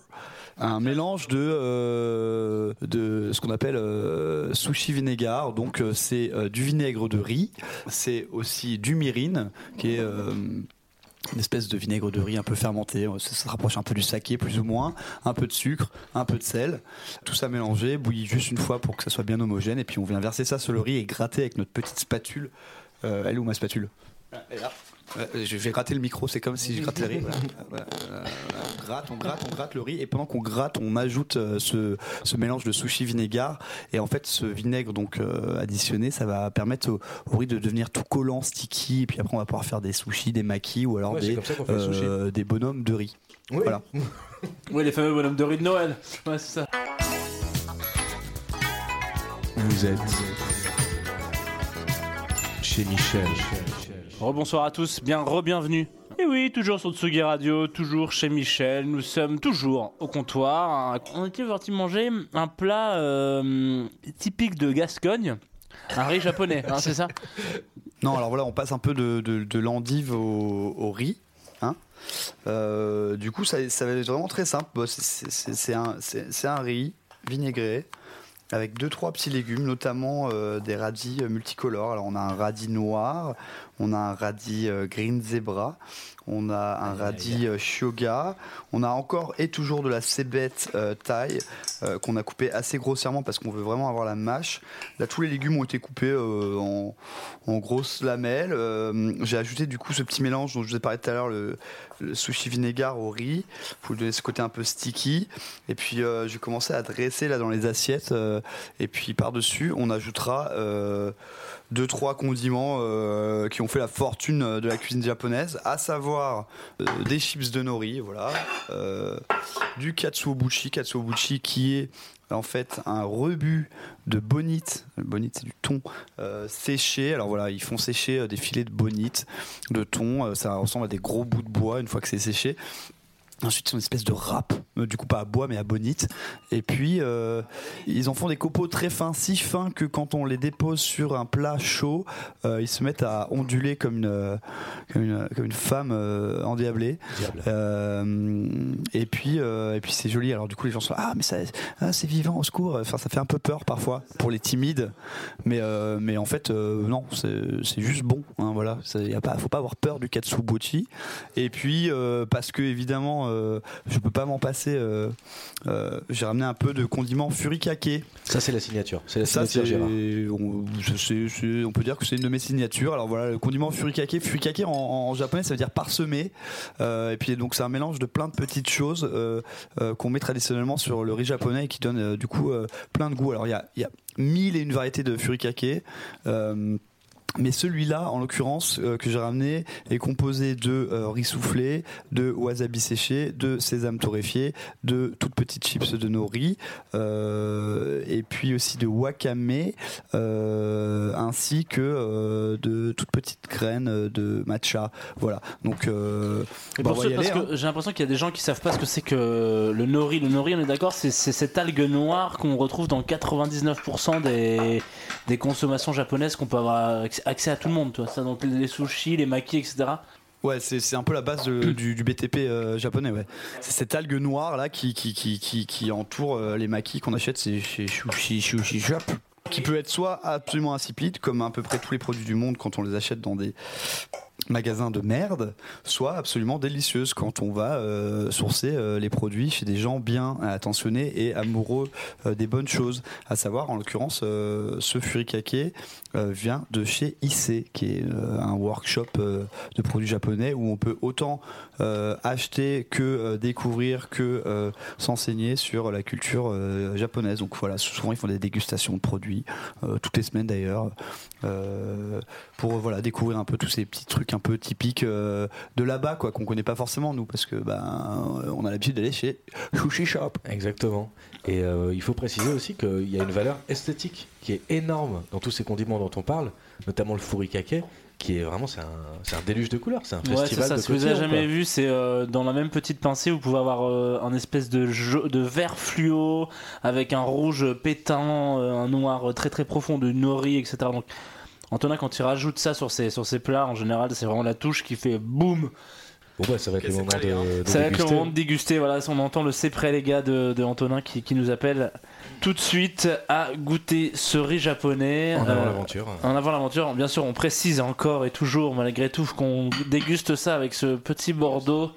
un mélange de, euh, ce qu'on appelle euh, sushi vinegar. Donc euh, c'est du vinaigre de riz, c'est aussi du mirin qui est une espèce de vinaigre de riz un peu fermenté. Ça, se rapproche un peu du saké, plus ou moins. Un peu de sucre, un peu de sel. Tout ça mélangé, bouilli juste une fois pour que ça soit bien homogène. Et puis on vient verser ça sur le riz et gratter avec notre petite spatule. Elle où ma spatule? Elle est là. Je vais gratter le micro, c'est comme si je grattais le riz. On gratte, on gratte, on gratte le riz, et pendant qu'on gratte, on ajoute euh, ce, ce, mélange de sushi vinaigre. Et en fait, ce vinaigre donc euh, additionné, ça va permettre au, riz de devenir tout collant, sticky. Et puis après, on va pouvoir faire des sushis, des makis ou alors des, euh, des bonhommes de riz. Oui. Voilà. oui, les fameux bonhommes de riz de Noël. Ouais, c'est ça. Vous êtes chez Michel. Rebonsoir à tous, bien re-bienvenue. Et oui, toujours sur Tsugi Radio, toujours chez Michel, nous sommes toujours au comptoir. On était parti manger un plat euh, typique de Gascogne, un riz japonais, hein, c'est ça? Non, alors voilà, on passe un peu de, l'endive au, riz. Hein. Euh, du coup, ça, va être vraiment très simple. C'est un, un riz vinaigré avec deux trois petits légumes, notamment euh, des radis multicolores. Alors on a un radis noir, on a un radis euh, green zebra, on a un radis euh, shoga, on a encore et toujours de la cébette euh, taille qu'on a coupé assez grossièrement parce qu'on veut vraiment avoir la mâche. Là, tous les légumes ont été coupés en, grosses lamelles. J'ai ajouté du coup ce petit mélange dont je vous ai parlé tout à l'heure, le, sushi vinaigre au riz, pour lui donner ce côté un peu sticky. Et puis j'ai commencé à dresser là dans les assiettes. et puis par-dessus, on ajoutera deux trois condiments euh, qui ont fait la fortune de la cuisine japonaise, à savoir euh, des chips de nori, voilà, euh, du katsuobuchi, katsuobuchi qui est en fait un rebut de bonite. Bonite, c'est du thon séché. Alors voilà, ils font sécher des filets de bonite, de thon. ça ressemble à des gros bouts de bois une fois que c'est séché. Ensuite, c'est une espèce de râpe, euh, du coup pas à bois mais à bonite. Et puis, euh, ils en font des copeaux très fins, si fins que quand on les dépose sur un plat chaud, euh, ils se mettent à onduler comme une, comme une, comme une femme endiablée. et puis, et puis c'est joli. Alors du coup, les gens sont ah mais ça, ah, c'est vivant, au secours. Enfin, ça fait un peu peur parfois pour les timides, mais mais en fait non, c'est juste bon. Hein, voilà, il pas, faut pas avoir peur du katsubochi. Et puis parce que évidemment euh, je peux pas m'en passer. Euh, euh, j'ai ramené un peu de condiment furikake. Ça, c'est la signature. C'est la signature, on, on, peut dire que c'est une de mes signatures. Alors voilà, le condiment furikake. Furikake en, japonais, ça veut dire parsemé. et puis donc, c'est un mélange de plein de petites choses qu'on met traditionnellement sur le riz japonais et qui donne du coup plein de goût. Alors il y a, y a mille et une variétés de furikake. Mais celui-là, en l'occurrence, euh, que j'ai ramené, est composé de euh, riz soufflé, de wasabi séché, de sésame torréfié, de toutes petites chips de nori, euh, et puis aussi de wakame, ainsi que de toutes petites graines de matcha. Voilà. Donc, bah, parce que hein. j'ai l'impression qu'il y a des gens qui savent pas ce que c'est que le nori. Le nori, on est d'accord, c'est cette algue noire qu'on retrouve dans 99% des, des consommations japonaises qu'on peut avoir accès à tout le monde, toi. Ça, donc les sushis, les makis, etc. Ouais, c'est un peu la base du, BTP euh, japonais, ouais. C'est cette algue noire là qui, qui, qui, qui, entoure euh, les makis qu'on achète chez Sushi, Sushi Shop. Qui peut être soit absolument insipide, comme à peu près tous les produits du monde quand on les achète dans des magasin de merde soit absolument délicieuse quand on va euh, sourcer euh, les produits chez des gens bien attentionnés et amoureux euh, des bonnes choses. À savoir, en l'occurrence, ce furikake vient de chez IC, qui est un workshop de produits japonais où on peut autant acheter que découvrir que s'enseigner sur la culture japonaise. Donc voilà, souvent ils font des dégustations de produits toutes les semaines d'ailleurs pour voilà découvrir un peu tous ces petits trucs un peu typique euh, de là-bas, quoi, qu'on connaît pas forcément nous, parce que ben on a l'habitude d'aller chez Sushi Shop. Exactement. Et euh, il faut préciser aussi qu'il y a une valeur esthétique qui est énorme dans tous ces condiments dont on parle, notamment le furikake qui est vraiment c'est un, un, déluge de couleurs c'est un festival ça, de ce que vous avez jamais vu c'est euh, dans la même petite pincée vous pouvez avoir un espèce de de vert fluo avec un rouge pétant un noir très très profond de nori etc donc Antonin, quand il rajoute ça sur ses, sur ses plats, en général, c'est vraiment la touche qui fait boum. Bon bah ça va être le moment de, de Ça va être le déguster. moment de déguster. Voilà, on entend le c'est prêt les gars de, de Antonin qui, qui nous appelle tout de suite à goûter ce riz japonais. En avant Euh, l'aventure. En avant l'aventure, bien sûr, on précise encore et toujours, malgré tout, qu'on déguste ça avec ce petit Bordeaux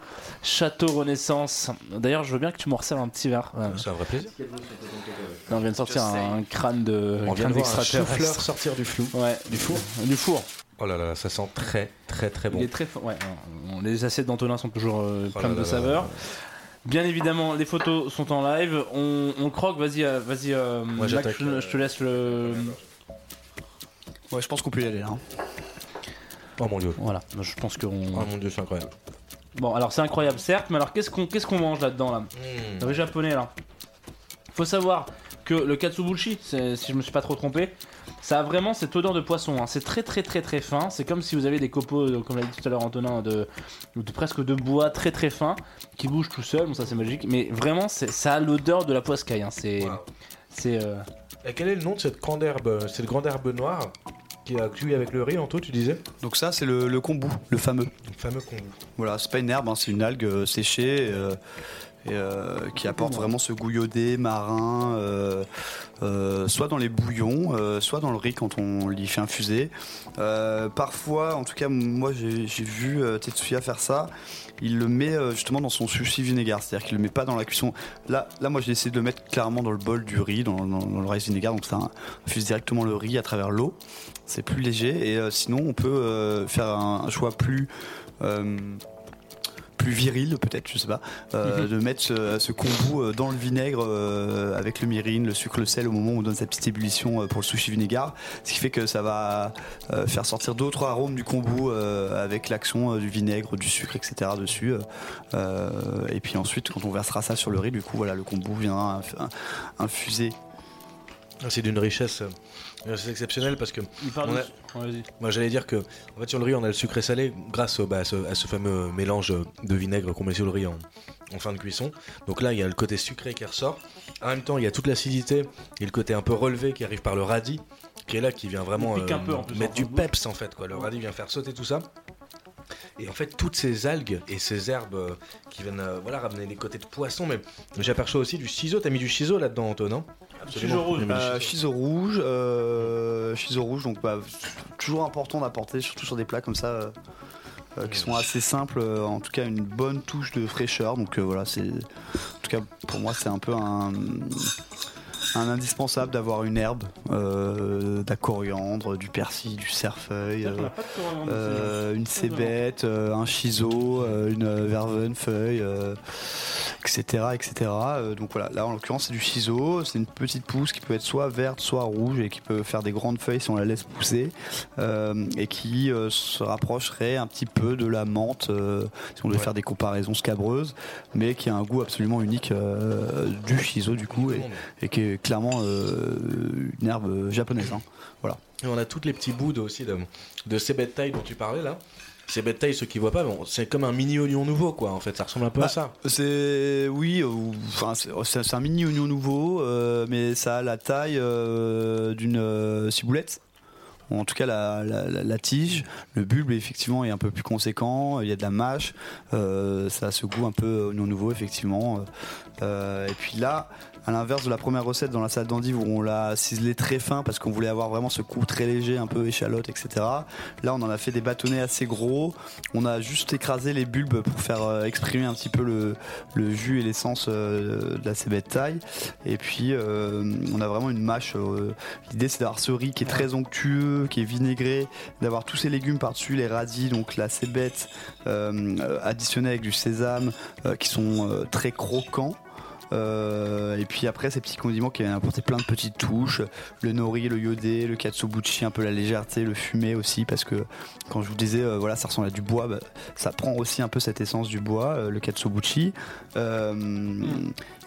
Château Renaissance. D'ailleurs, je veux bien que tu me resserres un petit verre. Ouais. C'est un vrai plaisir. On vient de sortir un, crâne de On vient crâne de voir un chou-fleur sortir du flou. Ouais, Du four. du four. Oh là là, ça sent très très très Il bon. est très fort. Ouais, les assiettes d'Antonin sont toujours euh, Oh pleines là de là là saveurs. là. Bien évidemment, les photos sont en live. On, on croque. Vas-y, euh, vas-y. euh, Mac, j'attaque, je, je te laisse le. Ouais, je pense qu'on peut y aller là. hein. Oh mon dieu. Voilà. Je pense qu'on. Oh mon dieu, c'est incroyable. Bon, alors c'est incroyable, certes, mais alors qu'est-ce qu'on qu'est-ce qu'on mange là-dedans là? Mmh. Le riz japonais là. Faut savoir que le katsubushi, si je me suis pas trop trompé, ça a vraiment cette odeur de poisson. hein. C'est très très très très fin. C'est comme si vous avez des copeaux, euh, comme l'a dit tout à l'heure Antonin, de, de presque de bois très très fin qui bouge tout seul. Bon, ça c'est magique. Mais vraiment, c'est- ça a l'odeur de la poiscaille. hein. C'est Wow. c'est euh, Et quel est le nom de cette grande herbe Cette grande herbe noire qui a cuit avec le riz, Anto, tu disais? Donc ça, c'est le, le kombu, le fameux. Le fameux kombu. Voilà, c'est pas une herbe, hein, c'est une algue euh, séchée euh, et, euh, qui apporte vraiment ce goût iodé marin, euh, euh, soit dans les bouillons, soit dans le riz quand on l'y fait infuser. Parfois, en tout cas, moi j'ai vu Tetsuya faire ça. Il le met justement dans son sushi vinaigre, c'est-à-dire qu'il le met pas dans la cuisson. Là, là, moi j'ai essayé de le mettre clairement dans le bol du riz, dans, dans- dans le rice vinaigre, donc ça infuse directement le riz à travers l'eau. C'est plus léger et sinon on peut faire un, un choix plus euh, plus viril peut-être, je sais pas, euh, de mettre ce, ce kombu euh, dans le vinaigre euh, avec le mirin, le sucre, le sel au moment où on donne sa petite ébullition pour le sushi vinaigre, ce qui fait que ça va euh, faire sortir d'autres arômes du kombu euh, avec l'action euh, du vinaigre, du sucre, etc. dessus. et puis ensuite, quand on versera ça sur le riz, du coup, voilà, le kombu viendra inf- in- infuser. Ah, C'est d'une richesse. Euh, C'est exceptionnel parce que il parle a- Ouais, moi j'allais dire que en fait sur le riz on a le sucré salé grâce bah, à, ce, à ce fameux mélange de vinaigre qu'on met sur le riz en, en fin de cuisson. Donc là il y a le côté sucré qui ressort. En même temps il y a toute l'acidité et le côté un peu relevé qui arrive par le radis qui est là qui vient vraiment un peu, plus, mettre du peps en fait quoi. Le radis vient faire sauter tout ça. Et en fait, toutes ces algues et ces herbes euh, qui viennent euh, voilà, ramener les côtés de poisson, mais j'aperçois aussi du ciseau. T'as mis du ciseau là-dedans, Antoine, non Rouge. Du Euh, rouge, euh, chiso rouge, donc bah, toujours important d'apporter, surtout sur des plats comme ça. euh, euh, qui sont assez simples, euh, en tout cas une bonne touche de fraîcheur. Donc euh, voilà, c'est en tout cas pour moi c'est un peu un, un indispensable d'avoir une herbe, euh, de la coriandre, du persil, du cerfeuil, euh, euh, une cébette, euh, un chiso, euh, une vervenefeuille, euh, etc., etc. Euh, donc voilà, là en l'occurrence c'est du chiso, c'est une petite pousse qui peut être soit verte, soit rouge et qui peut faire des grandes feuilles si on la laisse pousser euh, et qui euh, se rapprocherait un petit peu de la menthe euh, si on devait Ouais. faire des comparaisons scabreuses, mais qui a un goût absolument unique euh, du chiso du coup et, et qui est clairement euh, une herbe japonaise. hein. Et on a toutes les petits bouts de, aussi de, de ces bêtes taille dont tu parlais là. Ces bêtes taille, ceux qui voient pas, bon, c'est comme un mini oignon nouveau quoi. En fait, ça ressemble un peu Bah, à ça. C'est oui, ou- enfin c'est c'est- c'est un mini oignon nouveau, euh, mais ça a la taille euh, d'une ciboulette. Ou en tout cas la, la- la- tige, le bulbe effectivement est un peu plus conséquent, il y a de la mâche, ça a ce goût un peu oignon nouveau effectivement. Et puis là, à l'inverse de la première recette dans la salle d'endive où on l'a ciselé très fin parce qu'on voulait avoir vraiment ce goût très léger, un peu échalote, etc. Là on en a fait des bâtonnets assez gros, on a juste écrasé les bulbes pour faire euh, exprimer un petit peu le, jus et l'essence euh, de la cébette taille. Et puis euh, on a vraiment une mâche. L'idée c'est d'avoir ce riz qui est très onctueux, qui est vinaigré, d'avoir tous ces légumes par-dessus, les radis, donc la cébette additionnée avec du sésame, qui sont très croquants. Euh, et puis après ces petits condiments qui viennent apporter plein de petites touches, le nori, le yodé, le katsubuchi, un peu la légèreté, le fumé aussi parce que quand je vous disais euh, voilà ça ressemble à du bois, bah, ça prend aussi un peu cette essence du bois, euh, le katsubuchi.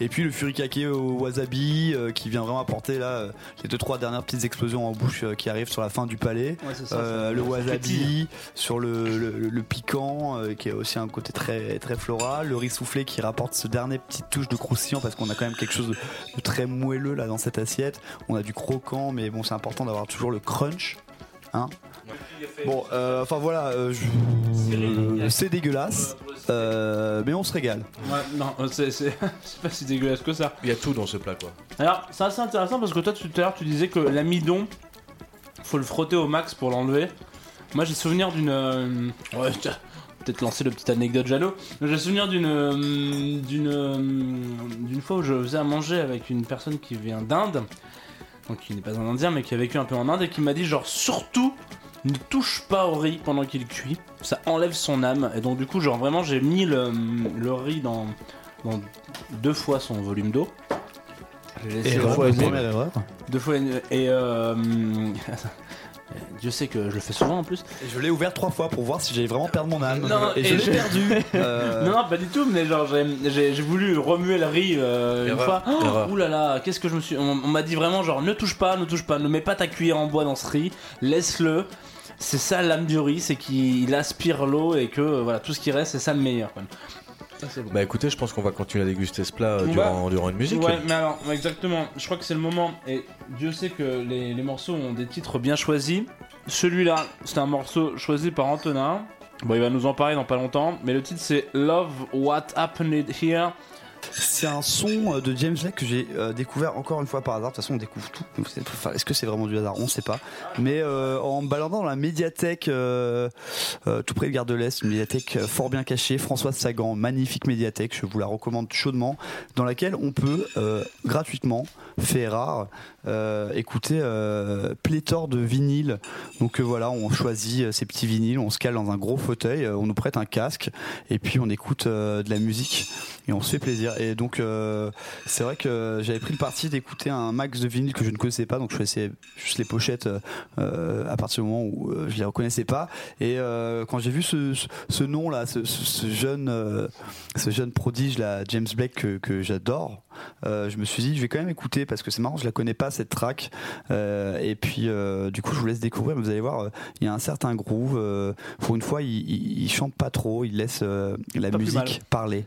Et puis le furikake au wasabi qui vient vraiment apporter là les deux trois dernières petites explosions en bouche qui arrivent sur la fin du palais. Ouais, c'est ça, ça- le wasabi sur le, le- le piquant qui a aussi un côté très très floral, le riz soufflé qui rapporte ce dernier petite touche de croustillant parce qu'on a quand même quelque chose de, de très moelleux là dans cette assiette. On a du croquant mais bon c'est important d'avoir toujours le crunch. Hein bon, euh, enfin voilà, euh, je- c'est dégueulasse. euh, mais on se régale. Ouais, non, euh, c'est pas si dégueulasse que ça. Il y a tout dans ce plat quoi. Alors, c'est assez intéressant parce que toi, tout à l'heure, tu disais que l'amidon, faut le frotter au max pour l'enlever. Moi, j'ai souvenir d'une. euh, ouais, tiens, peut-être lancer le petit anecdote Jalo. J'ai souvenir d'une. euh, d'une. euh, d'une fois où je faisais à manger avec une personne qui vient d'Inde. Donc, qui n'est pas un Indien, mais qui a vécu un peu en Inde et qui m'a dit, genre, surtout. Ne touche pas au riz pendant qu'il cuit, ça enlève son âme. Et donc, du coup, genre, vraiment, j'ai mis le, le riz dans, dans deux fois son volume d'eau. J'ai laissé première erreur. Deux fois une- et euh, Dieu sait que je le fais souvent en plus. Et je l'ai ouvert trois fois pour voir si j'allais vraiment perdre mon âme. Non, et, et je l'ai je- perdu. Euh, Non non pas du tout mais genre j'ai- voulu remuer le riz euh, une fois. Oh, ouh là là qu'est-ce que je me suis on, on m'a dit vraiment genre ne touche pas ne touche pas ne mets pas ta cuillère en bois dans ce riz laisse-le. C'est ça l'âme du riz c'est qu'il aspire l'eau et que euh, voilà tout ce qui reste c'est ça le meilleur. quoi. Bon. Bah écoutez, je pense qu'on va continuer à déguster ce plat euh, durant une musique. Ouais, mais alors, exactement. Je crois que c'est le moment. Et Dieu sait que les, les morceaux ont des titres bien choisis. Celui-là, c'est un morceau choisi par Antonin. Bon, il va nous en parler dans pas longtemps. Mais le titre, c'est Love What Happened Here. C'est un son euh, de James Blake que j'ai euh, découvert encore une fois par hasard. De toute façon, on découvre tout. Est-ce que c'est vraiment du hasard? On ne sait pas. Mais euh, en me baladant dans la médiathèque tout près de Gare de l'Est, une médiathèque fort bien cachée, Françoise Sagan, magnifique médiathèque, je vous la recommande chaudement, dans laquelle on peut gratuitement, fait rare, euh, euh, pléthore de vinyles. Donc euh, voilà, on choisit ces petits vinyles, on se cale dans un gros fauteuil, on nous prête un casque et puis on écoute de la musique et on se fait plaisir. Et donc c'est vrai que j'avais pris le parti d'écouter un max de vinyle que je ne connaissais pas, donc je faisais juste les pochettes à partir du moment où je les reconnaissais pas. Et quand j'ai vu ce, ce, ce nom là, ce, ce- jeune, ce jeune prodige là, James Blake que, que j'adore, je me suis dit je vais quand même écouter parce que c'est marrant, je la connais pas cette track. Euh, et puis euh, du coup je vous laisse découvrir. mais Vous allez voir, euh, il y a un certain groove. euh, pour une fois, il, il, il chante pas trop, il laisse euh, la musique parler.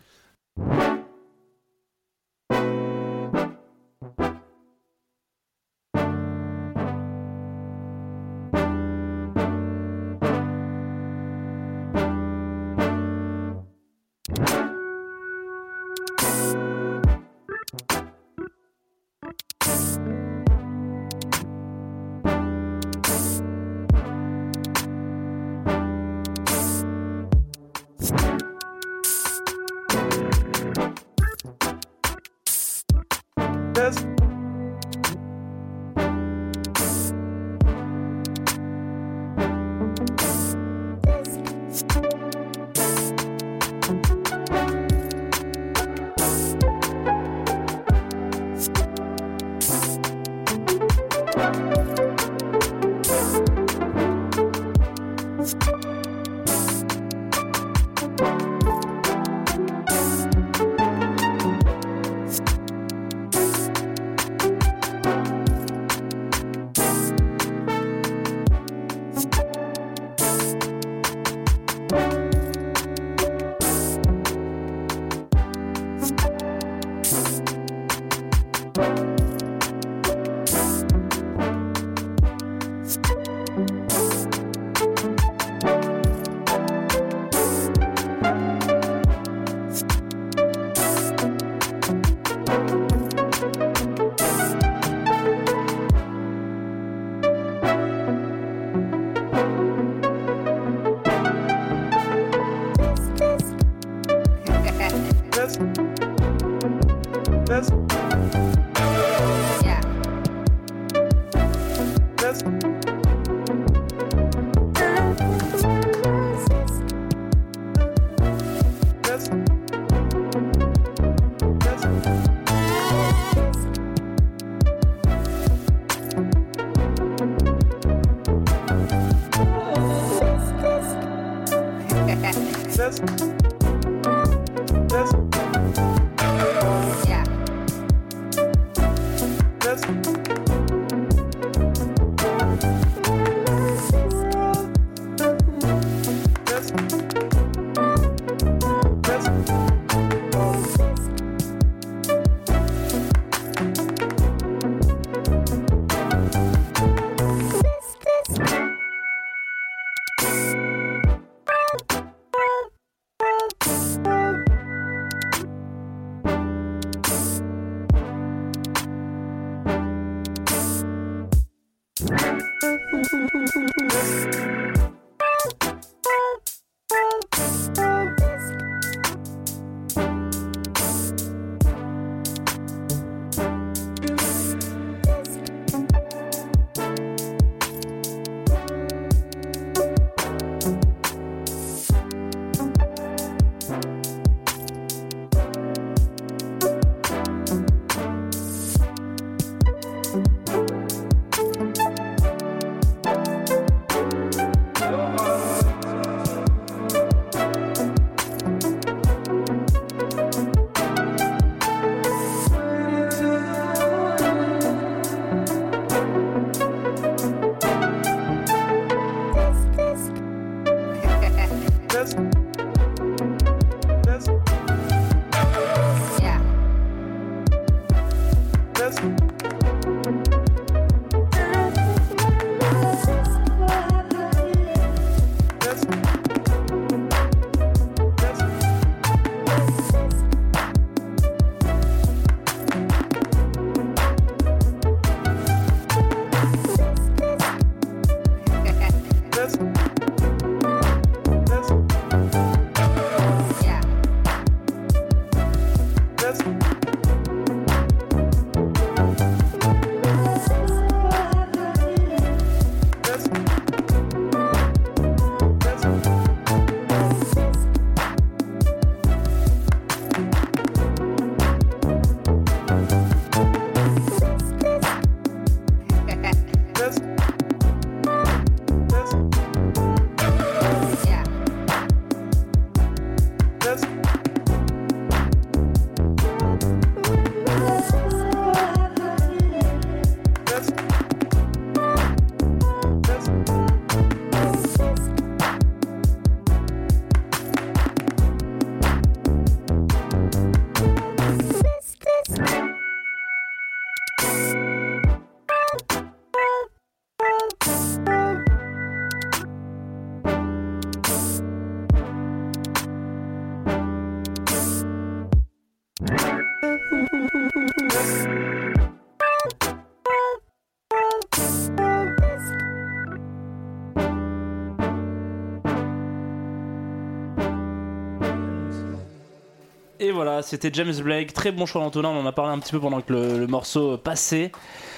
Voilà, c'était James Blake, très bon choix d'Antonin, on en a parlé un petit peu pendant que le, le morceau passait.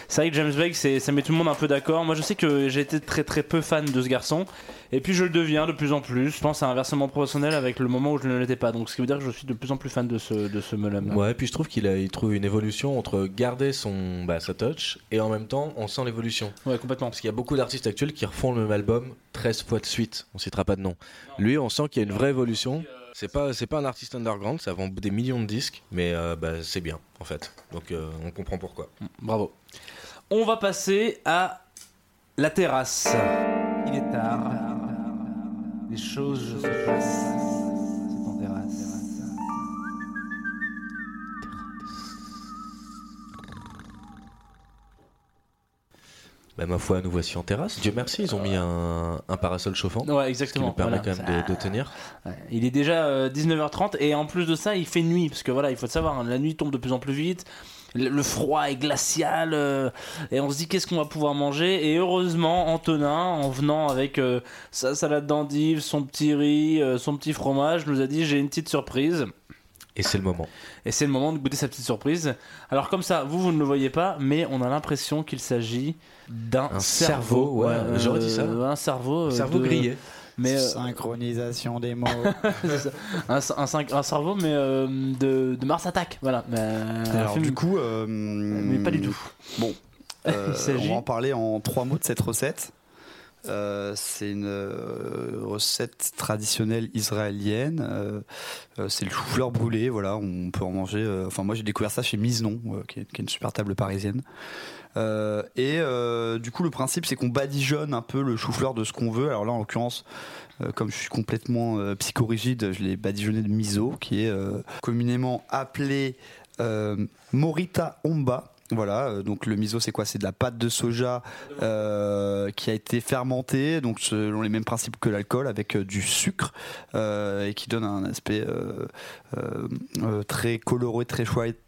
C'est vrai que James Blake, ça met tout le monde un peu d'accord. Moi je sais que j'ai été très très peu fan de ce garçon, et puis je le deviens de plus en plus. Je pense à un versement professionnel avec le moment où je ne l'étais pas, donc ce qui veut dire que je suis de plus en plus fan de ce, de ce. Ouais, puis je trouve qu'il a, il trouve une évolution entre garder son, bah, sa touch et en même temps on sent l'évolution. Ouais, complètement. Parce qu'il y a beaucoup d'artistes actuels qui refont le même album 13 fois de suite. On citera pas de nom. Lui, on sent qu'il y a une vraie évolution. C'est pas, c'est pas un artiste underground, ça vend des millions de disques, mais euh, bah, c'est bien en fait. Donc euh, on comprend pourquoi. Bravo. On va passer à la terrasse. Il est tard. Les choses se passent. Bah, ma foi, nous voici en terrasse. Dieu merci, ils ont mis un, un parasol chauffant. Ouais, Ce qui exactement. nous permet Voilà. quand même de, de tenir. Ouais. Il est déjà euh, 19h30 et en plus de ça, il fait nuit parce que voilà, il faut le savoir, hein, la nuit tombe de plus en plus vite. Le le froid est glacial euh, et on se dit qu'est-ce qu'on va pouvoir manger? Et heureusement Antonin en venant avec euh, sa salade d'endives, son petit riz, euh, son petit fromage nous a dit j'ai une petite surprise Et c'est le moment. et c'est le moment de goûter sa petite surprise. Alors comme ça, vous vous ne le voyez pas mais on a l'impression qu'il s'agit d'un Un cerveau, cerveau, ouais, j'aurais dit ça. euh, un cerveau, euh, Cerveau de- grillé. mais euh, Synchronisation des mots. Un, un, cinq- un cerveau mais euh, de, de Mars Attack voilà Mais, euh, Alors film- du coup, euh, mais pas du tout Bon, euh, on va en parler en trois mots de cette recette. Euh, c'est une euh, recette traditionnelle israélienne. Euh, c'est le chou-fleur brûlé. Voilà, on peut en manger. Enfin, moi, j'ai découvert ça chez Misenon, euh, qui, est, qui est une super table parisienne. Et du coup, le principe, c'est qu'on badigeonne un peu le chou-fleur de ce qu'on veut. Alors là, en l'occurrence, comme je suis complètement psychorigide, je l'ai badigeonné de miso, qui est communément appelé Morita Omba. Voilà, euh, donc le miso c'est quoi? C'est de la pâte de soja euh, qui a été fermentée, donc selon les mêmes principes que l'alcool, avec euh, du sucre euh, et qui donne un aspect euh, euh, très coloré, très chouette,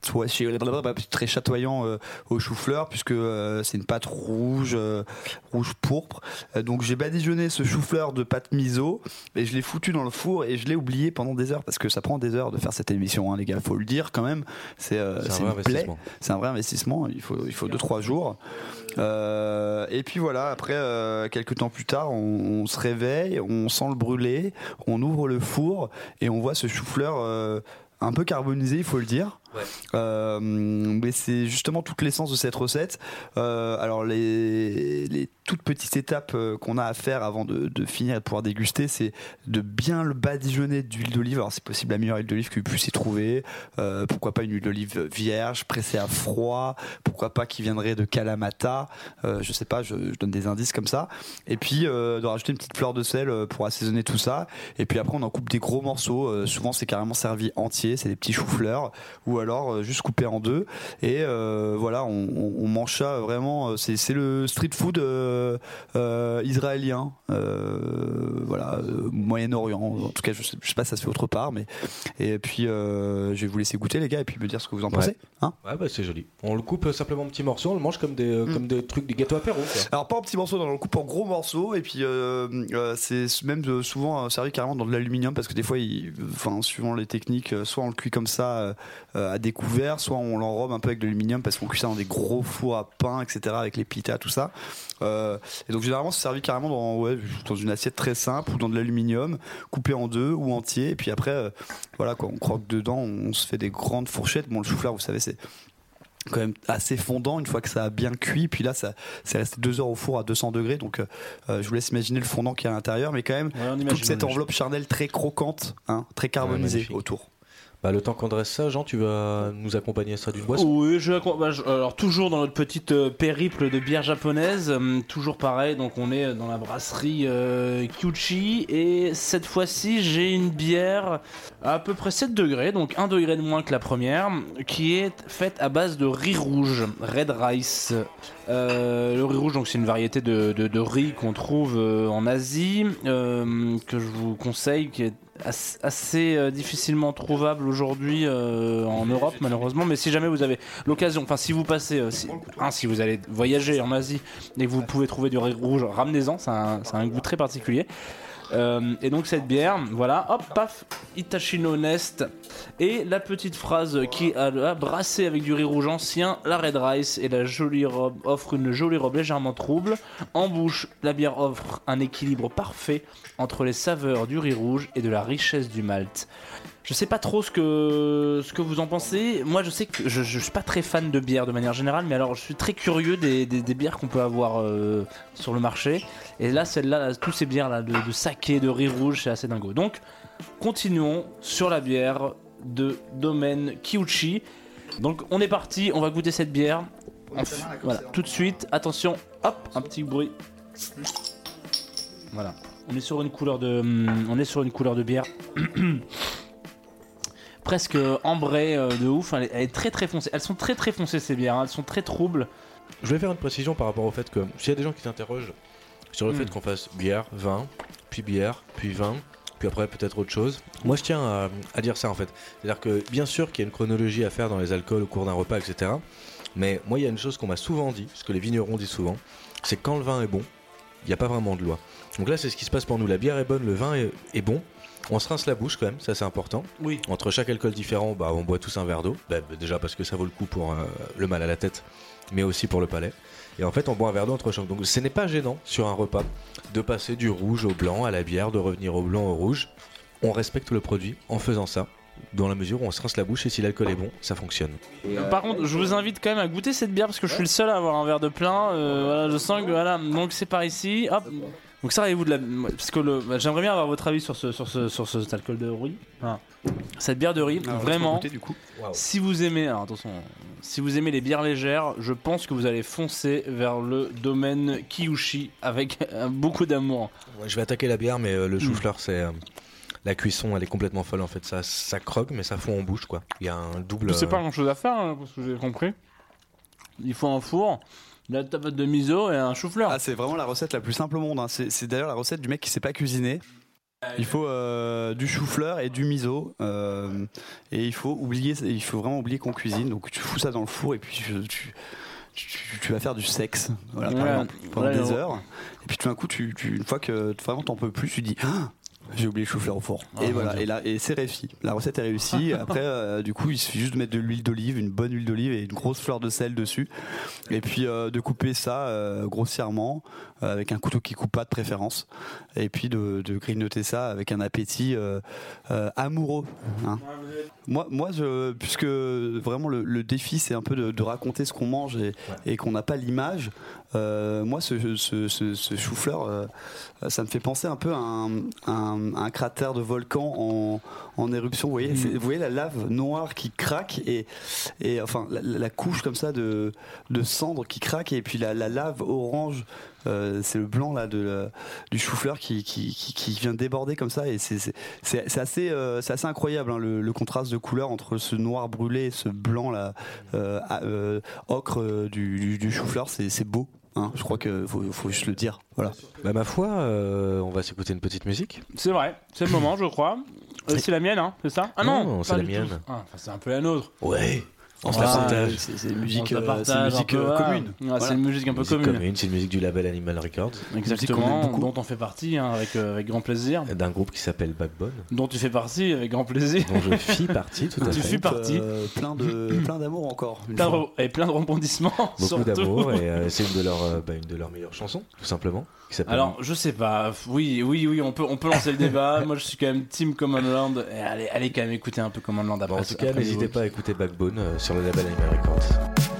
très chatoyant euh, au chou-fleur, puisque euh, c'est une pâte rouge, rouge pourpre. Donc j'ai badigeonné ce chou-fleur de pâte miso et je l'ai foutu dans le four et je l'ai oublié pendant des heures parce que ça prend des heures de faire cette émission, hein, les gars, faut le dire quand même. C'est un vrai investissement. C'est un vrai investissement. Il faut, il faut deux trois jours. Euh, et puis voilà. Après, euh, quelques temps plus tard, on, on se réveille, on sent le brûler, on ouvre le four et on voit ce chou-fleur euh, un peu carbonisé, il faut le dire. Euh, c'est justement toute l'essence de cette recette. Euh, alors les, toutes petites étapes euh, qu'on a à faire avant de, finir et de pouvoir déguster, c'est de bien le badigeonner d'huile d'olive. Alors c'est possible la meilleure huile d'olive que vous puissiez trouver. Pourquoi pas une huile d'olive vierge, pressée à froid. Pourquoi pas qui viendrait de Kalamata. Je sais pas, je, je donne des indices comme ça. Et puis de rajouter une petite fleur de sel pour assaisonner tout ça. Et puis après on en coupe des gros morceaux. Souvent c'est carrément servi entier, c'est des petits choux-fleurs ou alors euh, juste coupé en deux. Et euh, voilà, on, on- on mange ça vraiment. euh, C'est c'est le street food israélien, voilà, Moyen-Orient. En tout cas, je sais, je sais pas si ça se fait autre part, mais et puis je vais vous laisser goûter les gars et puis me dire ce que vous en Ouais. pensez. Hein Ouais, bah c'est joli. On le coupe simplement en petits morceaux, on le mange comme des, Mm. comme des trucs, des gâteaux apéro. Quoi. Alors pas en petits morceaux, on le coupe en gros morceaux et puis c'est même souvent servi carrément dans de l'aluminium parce que des fois, il, enfin suivant les techniques, soit on le cuit comme ça euh, à découvert, soit on l'enrobe un peu avec de l'aluminium parce qu'on cuit ça dans des gros fours à pain, etc. avec les pitas, tout ça. Euh, et donc généralement c'est servi carrément dans, ouais, dans une assiette très simple ou dans de l'aluminium, coupé en deux ou entier. Et puis après, euh, voilà quoi, on croque dedans, on se fait des grandes fourchettes. Bon le chou-fleur, vous savez, c'est quand même assez fondant une fois que ça a bien cuit. Puis là, ça, c'est resté deux heures au four à 200 degrés. Donc, euh, euh, je vous laisse imaginer le fondant qu'il y a à l'intérieur, mais quand même Ouais, toute cette enveloppe charnelle très croquante, hein, très carbonisée autour. Bah, le temps qu'on dresse ça, Jean, tu vas nous accompagner ça d'une boisson. Oui, je, bah, je- alors toujours dans notre petite euh, périple de bière japonaise, hum, toujours pareil, donc on est dans la brasserie euh, Kyuchi et cette fois-ci j'ai une bière à à peu près 7 degrés, donc 1 degré de moins que la première, qui est faite à base de riz rouge, red rice. Euh, le riz rouge, donc c'est une variété de, de- de riz qu'on trouve euh, en Asie, euh, que je vous conseille, qui est as- assez euh, difficilement trouvable aujourd'hui euh, en Europe malheureusement. Mais si jamais vous avez l'occasion enfin si vous passez euh, si, hein, si vous allez voyager en Asie et que vous pouvez trouver du riz rouge ramenez-en. Ça a un, ça a un goût très particulier Euh, et donc cette bière voilà hop paf Itachino Nest. Et la petite phrase qui a là, brassé avec du riz rouge ancien la red rice. Et la jolie robe offre une jolie robe légèrement trouble. En bouche la bière offre un équilibre parfait entre les saveurs du riz rouge et de la richesse du malt. Je sais pas trop ce que, ce que vous en pensez. Moi, je sais que je, je suis pas très fan de bière de manière générale, mais alors je suis très curieux des, des- des bières qu'on peut avoir euh, sur le marché. Et là, celle-là, là, tous ces bières-là de, de saké, de riz rouge, c'est assez dingo. Donc, continuons sur la bière de domaine Kiuchi. Donc, on est parti, on va goûter cette bière. On voilà, tout de suite, attention, hop, un petit bruit. Voilà. On est sur une couleur de, hum, on est sur une couleur de bière presque ambrée euh, de ouf. Elle est, elle est très très foncée. Elles sont très très foncées ces bières. hein. Elles sont très troubles. Je vais faire une précision par rapport au fait que s'il y a des gens qui s'interrogent sur le Mm. fait qu'on fasse bière, vin, puis bière, puis vin, puis après peut-être autre chose, moi je tiens à, à dire ça en fait. C'est-à-dire que bien sûr qu'il y a une chronologie à faire dans les alcools au cours d'un repas, etc. Mais moi il y a une chose qu'on m'a souvent dit, ce que les vignerons disent souvent, c'est quand le vin est bon, il n'y a pas vraiment de loi. Donc là c'est ce qui se passe pour nous. La bière est bonne, le vin est, est bon. On se rince la bouche quand même, ça c'est important. Oui. Entre chaque alcool différent, bah, on boit tous un verre d'eau. Bah, déjà parce que ça vaut le coup pour euh, le mal à la tête, mais aussi pour le palais. Et en fait, on boit un verre d'eau entre chaque. Donc ce n'est pas gênant sur un repas de passer du rouge au blanc à la bière, de revenir au blanc au rouge. On respecte le produit en faisant ça, dans la mesure où on se rince la bouche et si l'alcool est bon, ça fonctionne. Par contre, je vous invite quand même à goûter cette bière parce que je suis le seul à avoir un verre de plein. Euh, voilà, je sens que voilà. Donc c'est par ici. Hop. Donc ça, vous de la. Parce que le... bah, j'aimerais bien avoir votre avis sur ce sur ce sur ce- cet alcool de riz. Cette bière de riz, Alors, vraiment. laisse-moi goûter, du coup. Si vous aimez, alors attention, si vous aimez les bières légères, je pense que vous allez foncer vers le domaine Kiyushi avec beaucoup d'amour. Ouais, je vais attaquer la bière, mais euh, le chou-fleur, c'est. euh, la cuisson, elle est complètement folle en fait. Ça, ça croque, mais ça fond en bouche quoi. Il y a un double. C'est euh, pas grand chose à faire, hein, parce que j'ai compris. Il faut un four, la tomate de miso et un chou-fleur. Ah, c'est vraiment la recette la plus simple au monde. hein. C'est c'est d'ailleurs la recette du mec qui sait pas cuisiner. Il faut euh, du chou-fleur et du miso. euh, et il faut oublier, il faut vraiment oublier qu'on cuisine. Donc tu fous ça dans le four et puis tu, tu, tu- tu vas faire du sexe, voilà, par Ouais, exemple, pendant ouais, des heures. Et puis tout d'un coup, tu, tu- une fois que vraiment t'en peux plus, tu dis. Ah j'ai oublié le chou-fleur au four. Ah, et mon voilà, et là, et c'est réussi. La recette est réussie. Après, euh, du coup, il suffit juste de mettre de l'huile d'olive, une bonne huile d'olive et une grosse fleur de sel dessus. Et puis euh, de couper ça euh, grossièrement avec un couteau qui coupe pas de préférence. Et puis de, de grignoter ça avec un appétit amoureux. hein. Moi, moi, je, puisque vraiment le, le défi, c'est un peu de, de raconter ce qu'on mange et, et qu'on n'a pas l'image. Euh, moi, ce, ce, ce- ce chou-fleur, euh, ça me fait penser un peu à un, un- un cratère de volcan en, en éruption. Vous voyez, c'est- vous voyez la lave noire qui craque et, et enfin la, la couche comme ça de, de cendres qui craque et puis la, la lave orange. euh, c'est le blanc là de la- du chou-fleur qui, qui, qui, qui vient déborder comme ça et c'est assez euh, assez incroyable hein, le, le contraste de couleur entre ce noir brûlé et ce blanc là euh, ocre du, du, du chou-fleur c'est beau hein. je crois que faut, faut juste le dire voilà Bah, ma foi, euh, on va s'écouter une petite musique. C'est vrai, c'est le moment, je crois. Euh, c'est la mienne, hein, c'est ça? Ah non, c'est la mienne. Ah, enfin, c'est un peu la nôtre. Ouais. On se la partage. c'est une musique la euh, c'est une un musique peu, voilà. commune Voilà. C'est une musique un peu commune. commune, c'est une musique du label Animal Records, Exactement, beaucoup. dont on fait partie hein, avec, euh, avec grand plaisir. d'un groupe qui s'appelle Backbone, Dont tu fais partie avec grand plaisir. dont je fis partie tout à Tu fait. fais partie. Euh, plein de plein d'amour encore et plein de rebondissements. Beaucoup d'amour et euh, c'est une de leurs euh, bah, une de leurs meilleures chansons, tout simplement. Alors, je sais pas. Oui, oui, oui, on peut, on peut lancer le débat. Moi, je suis quand même Team Common Land. Et allez, allez quand même écouter un peu Common Land après. Bon, en tout cas, n'hésitez pas à écouter Backbone euh, sur le label Animal Records.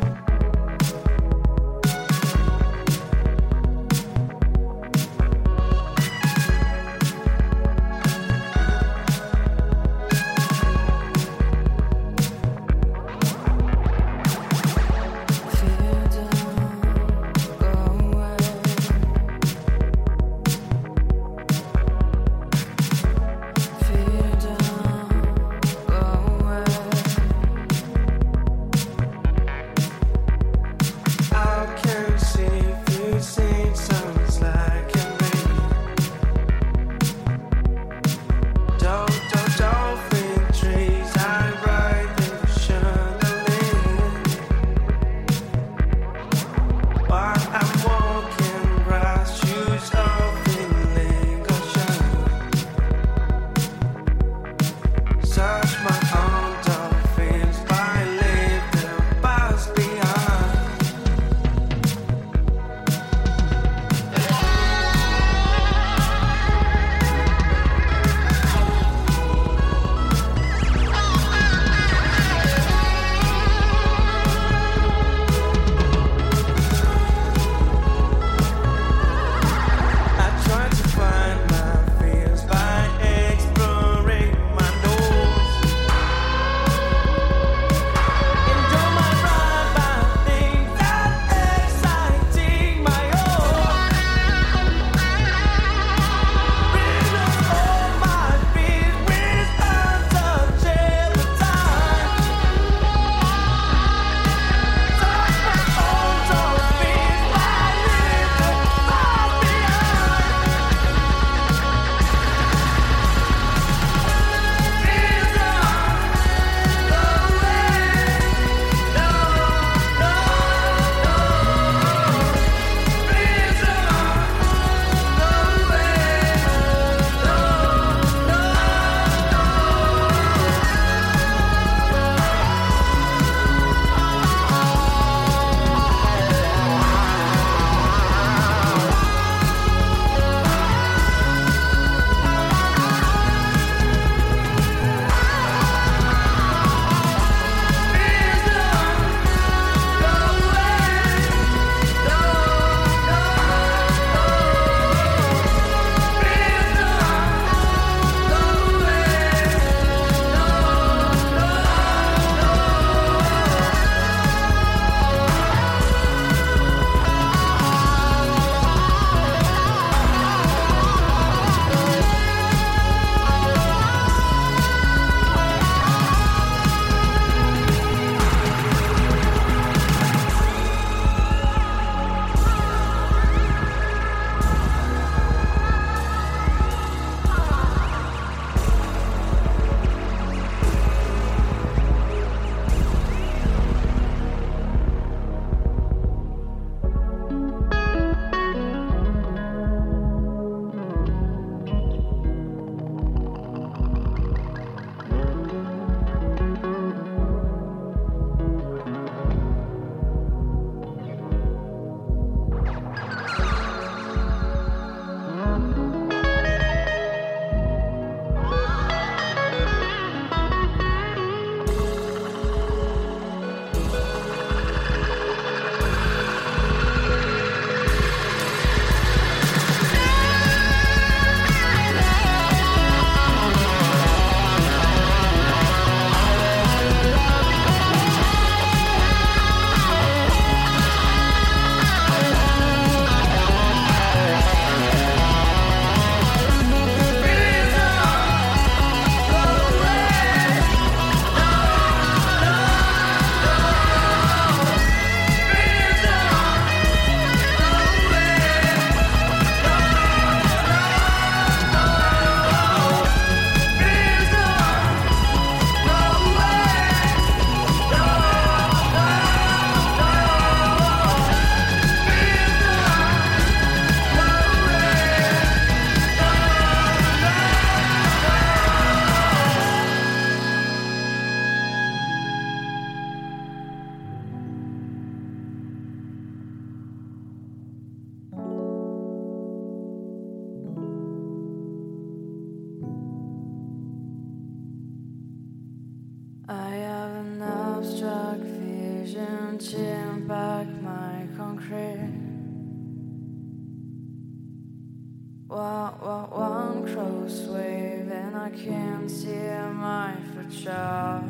Close wave, and I can't see my future.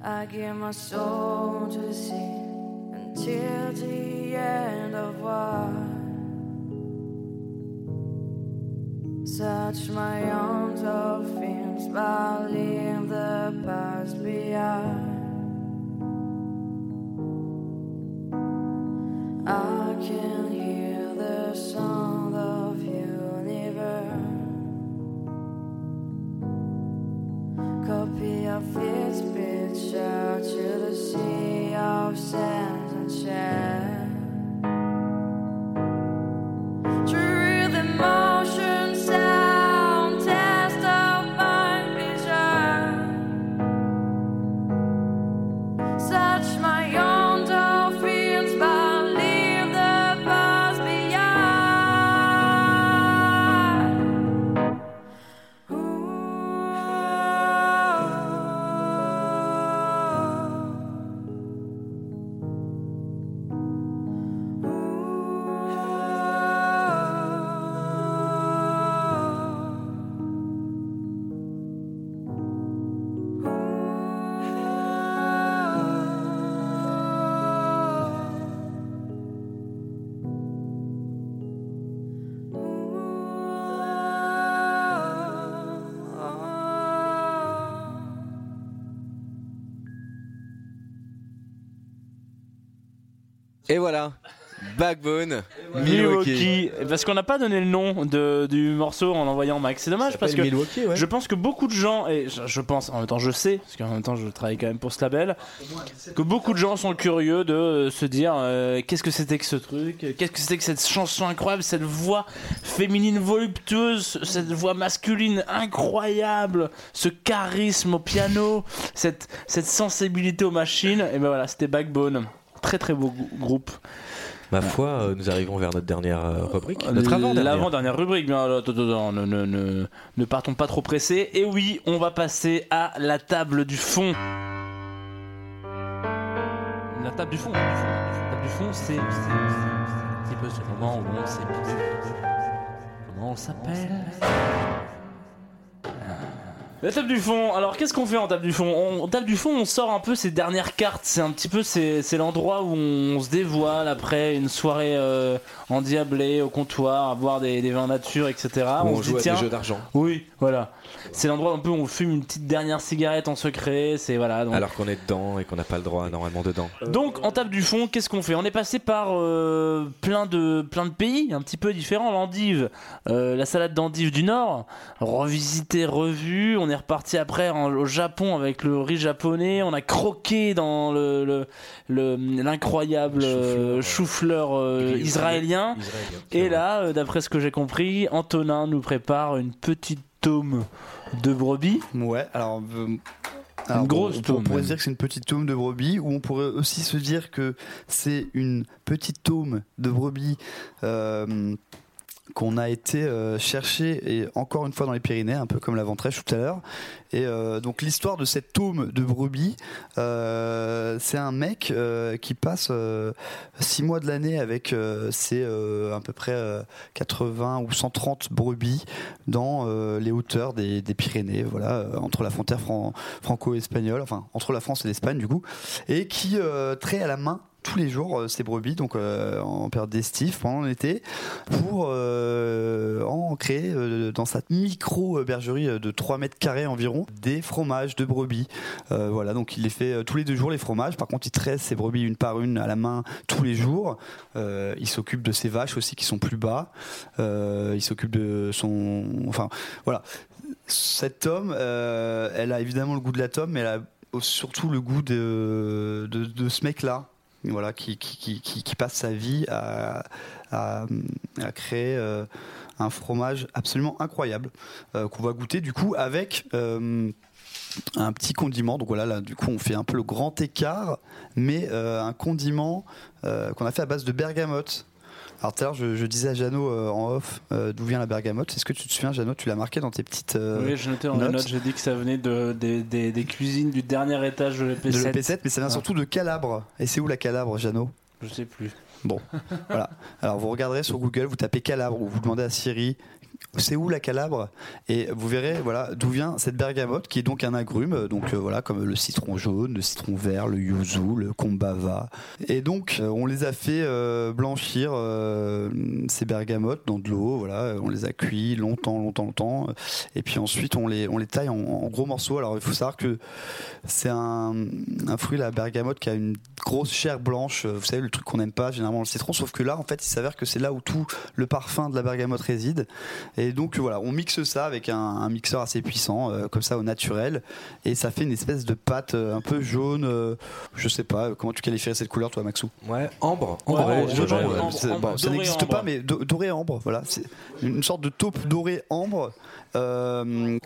I give my soul to the sea until the end of war. Such my own dolphins, but leave the past behind. Picture to the sea of sands Et voilà, Backbone, Milwaukee. Milwaukee. Parce qu'on n'a pas donné le nom de, du morceau en l'envoyant Max. C'est dommage parce que ouais. je pense que beaucoup de gens, et je, je pense, en même temps je sais, parce qu'en même temps je travaille quand même pour ce label, que beaucoup de gens sont curieux de euh, se dire euh, qu'est-ce que c'était que ce truc, qu'est-ce que c'était que cette chanson incroyable, cette voix féminine voluptueuse, cette voix masculine incroyable, ce charisme au piano, cette, cette sensibilité aux machines? Et ben voilà, c'était Backbone. Très très beau groupe. Ma foi, euh, nous arrivons vers notre dernière euh, rubrique. Notre avant-dernière. L'avant-dernière rubrique, ne, ne, ne, ne partons pas trop pressés. Et oui, on va passer à la table du fond. La table du fond, fond. La table du fond, c'est un petit peu ce moment où on sait plus comment on s'appelle? La table du fond, alors qu'est-ce qu'on fait en table du fond on, En table du fond, on sort un peu ses dernières cartes. C'est un petit peu c'est l'endroit où on se dévoile après une soirée euh, endiablée au comptoir, à boire des, des vins nature, etc. On, se joue dit à tiens, des jeux d'argent. oui, voilà. C'est l'endroit un peu où on fume une petite dernière cigarette en secret. C'est voilà. Donc, Alors qu'on est dedans et qu'on n'a pas le droit normalement dedans. donc en table du fond, qu'est-ce qu'on fait? On est passé par euh, plein de plein de pays un petit peu différents. L'endive, euh, la salade d'endive du Nord, revisité, revu. On est reparti après en- au Japon avec le riz japonais. On a croqué dans le le- le- l'incroyable euh, chou-fleur euh, israélien. Israélien. Et là, euh, d'après ce que j'ai compris, Antonin nous prépare une petite tome de brebis. Ouais, alors. euh, alors, grosse on, on pourrait se dire que c'est une petite tome de brebis, ou on pourrait aussi se dire que c'est une petite tome de brebis euh, qu'on a été euh, chercher et encore une fois dans les Pyrénées, un peu comme la ventrèche tout à l'heure. Et euh, donc l'histoire de cette tome de brebis, euh, c'est un mec qui passe euh, six mois de l'année avec ses à peu près euh, 80 ou 130 brebis dans les hauteurs des, Pyrénées, voilà, entre la frontière fran- franco-espagnole, enfin entre la France et l'Espagne du coup, et qui traite à la main tous les jours euh, ces brebis, donc euh, en période d'estif, pendant l'été, pour euh, en créer euh, dans sa micro-bergerie de 3 mètres carrés environ des fromages de brebis. Euh, voilà, donc il les fait euh, tous les deux jours les fromages. Par contre, il tresse ses brebis une par une à la main tous les jours. Euh, il s'occupe de ses vaches aussi qui sont plus bas. Euh, il s'occupe de son, enfin voilà. Cet homme, euh, elle a évidemment le goût de la tome, mais elle a surtout le goût de, de, de ce mec-là, voilà, qui, qui, passe sa vie à, créer euh, un fromage absolument incroyable euh, qu'on va goûter du coup avec euh, un petit condiment. Donc voilà, là, du coup, on fait un peu le grand écart, mais un condiment qu'on a fait à base de bergamote. Alors tout à l'heure, je, je disais à Jeannot euh, en off euh, d'où vient la bergamote. Est-ce que tu te souviens, Jeannot, tu l'as marqué dans tes petites euh, Oui, j'ai noté dans les notes. notes, j'ai dit que ça venait de, des- des- des cuisines du dernier étage de de l'EP7. l'EP7, mais ça vient Ah. surtout de Calabre. Et c'est où la Calabre, Jeannot? Je sais plus. Voilà. Alors vous regarderez sur Google, vous tapez Calabre ou vous demandez à Siri c'est où la Calabre et vous verrez voilà d'où vient cette bergamote qui est donc un agrume donc euh, voilà comme le citron jaune, le citron vert, le yuzu, le kombava et donc euh, on les a fait euh, blanchir ces bergamotes dans de l'eau voilà on les a cuits longtemps longtemps longtemps. Et puis ensuite on les on les taille en, en gros morceaux. Alors il faut savoir que c'est un, un fruit la bergamote qui a une grosse chair blanche. Vous savez le truc qu'on n'aime pas généralement le citron. Sauf que là en fait il s'avère que c'est là où tout le parfum de la bergamote réside et donc voilà on mixe ça avec un, un mixeur assez puissant euh, comme ça au naturel et ça fait une espèce de pâte euh, un peu jaune euh, je sais pas euh, comment tu qualifierais cette couleur toi Maxou? Ouais, ambre. Ambre, ouais, je jaune, ambre, ambre. Bon, ça doré n'existe ambre. pas, mais do- doré ambre, voilà, c'est une sorte de taupe dorée ambre, euh,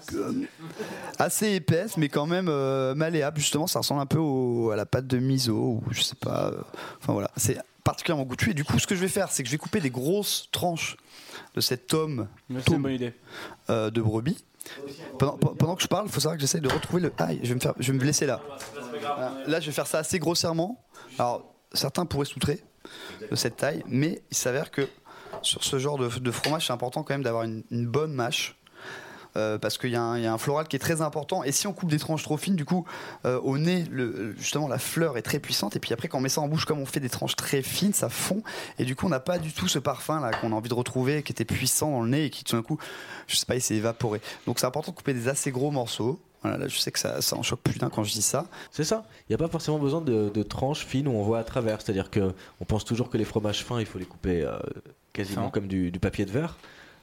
assez épaisse, mais quand même euh, malléable. Justement, ça ressemble un peu au- à la pâte de miso ou je sais pas. euh, enfin voilà, c'est particulièrement goûtu. Et du coup, ce que je vais faire, c'est que je vais couper des grosses tranches de tome bonne idée. euh, de brebis. Pendant, pendant que je parle, il faut savoir que j'essaie de retrouver le. Aïe, je vais me faire, je vais me laisser là. Là, je vais faire ça assez grossièrement. Alors, certains pourraient soutrer de cette taille, mais il s'avère que sur ce genre de, de fromage, c'est important quand même d'avoir une, une bonne mâche. Euh, parce qu'il y, a un- il y a un floral qui est très important et si on coupe des tranches trop fines du coup euh, au nez le, justement la fleur est très puissante et puis après quand on met ça en bouche comme on fait des tranches très fines ça fond et du coup on n'a pas du tout ce parfum là qu'on a envie de retrouver qui était puissant dans le nez et qui tout d'un coup je sais pas il s'est évaporé donc c'est important de couper des assez gros morceaux voilà, là, je sais que ça, ça en choque plus d'un quand je dis ça C'est ça. Il n'y a pas forcément besoin de, de tranches fines où on voit à travers. C'est-à-dire que on pense toujours que les fromages fins, il faut les couper euh, quasiment Fin. comme du, du papier de verre.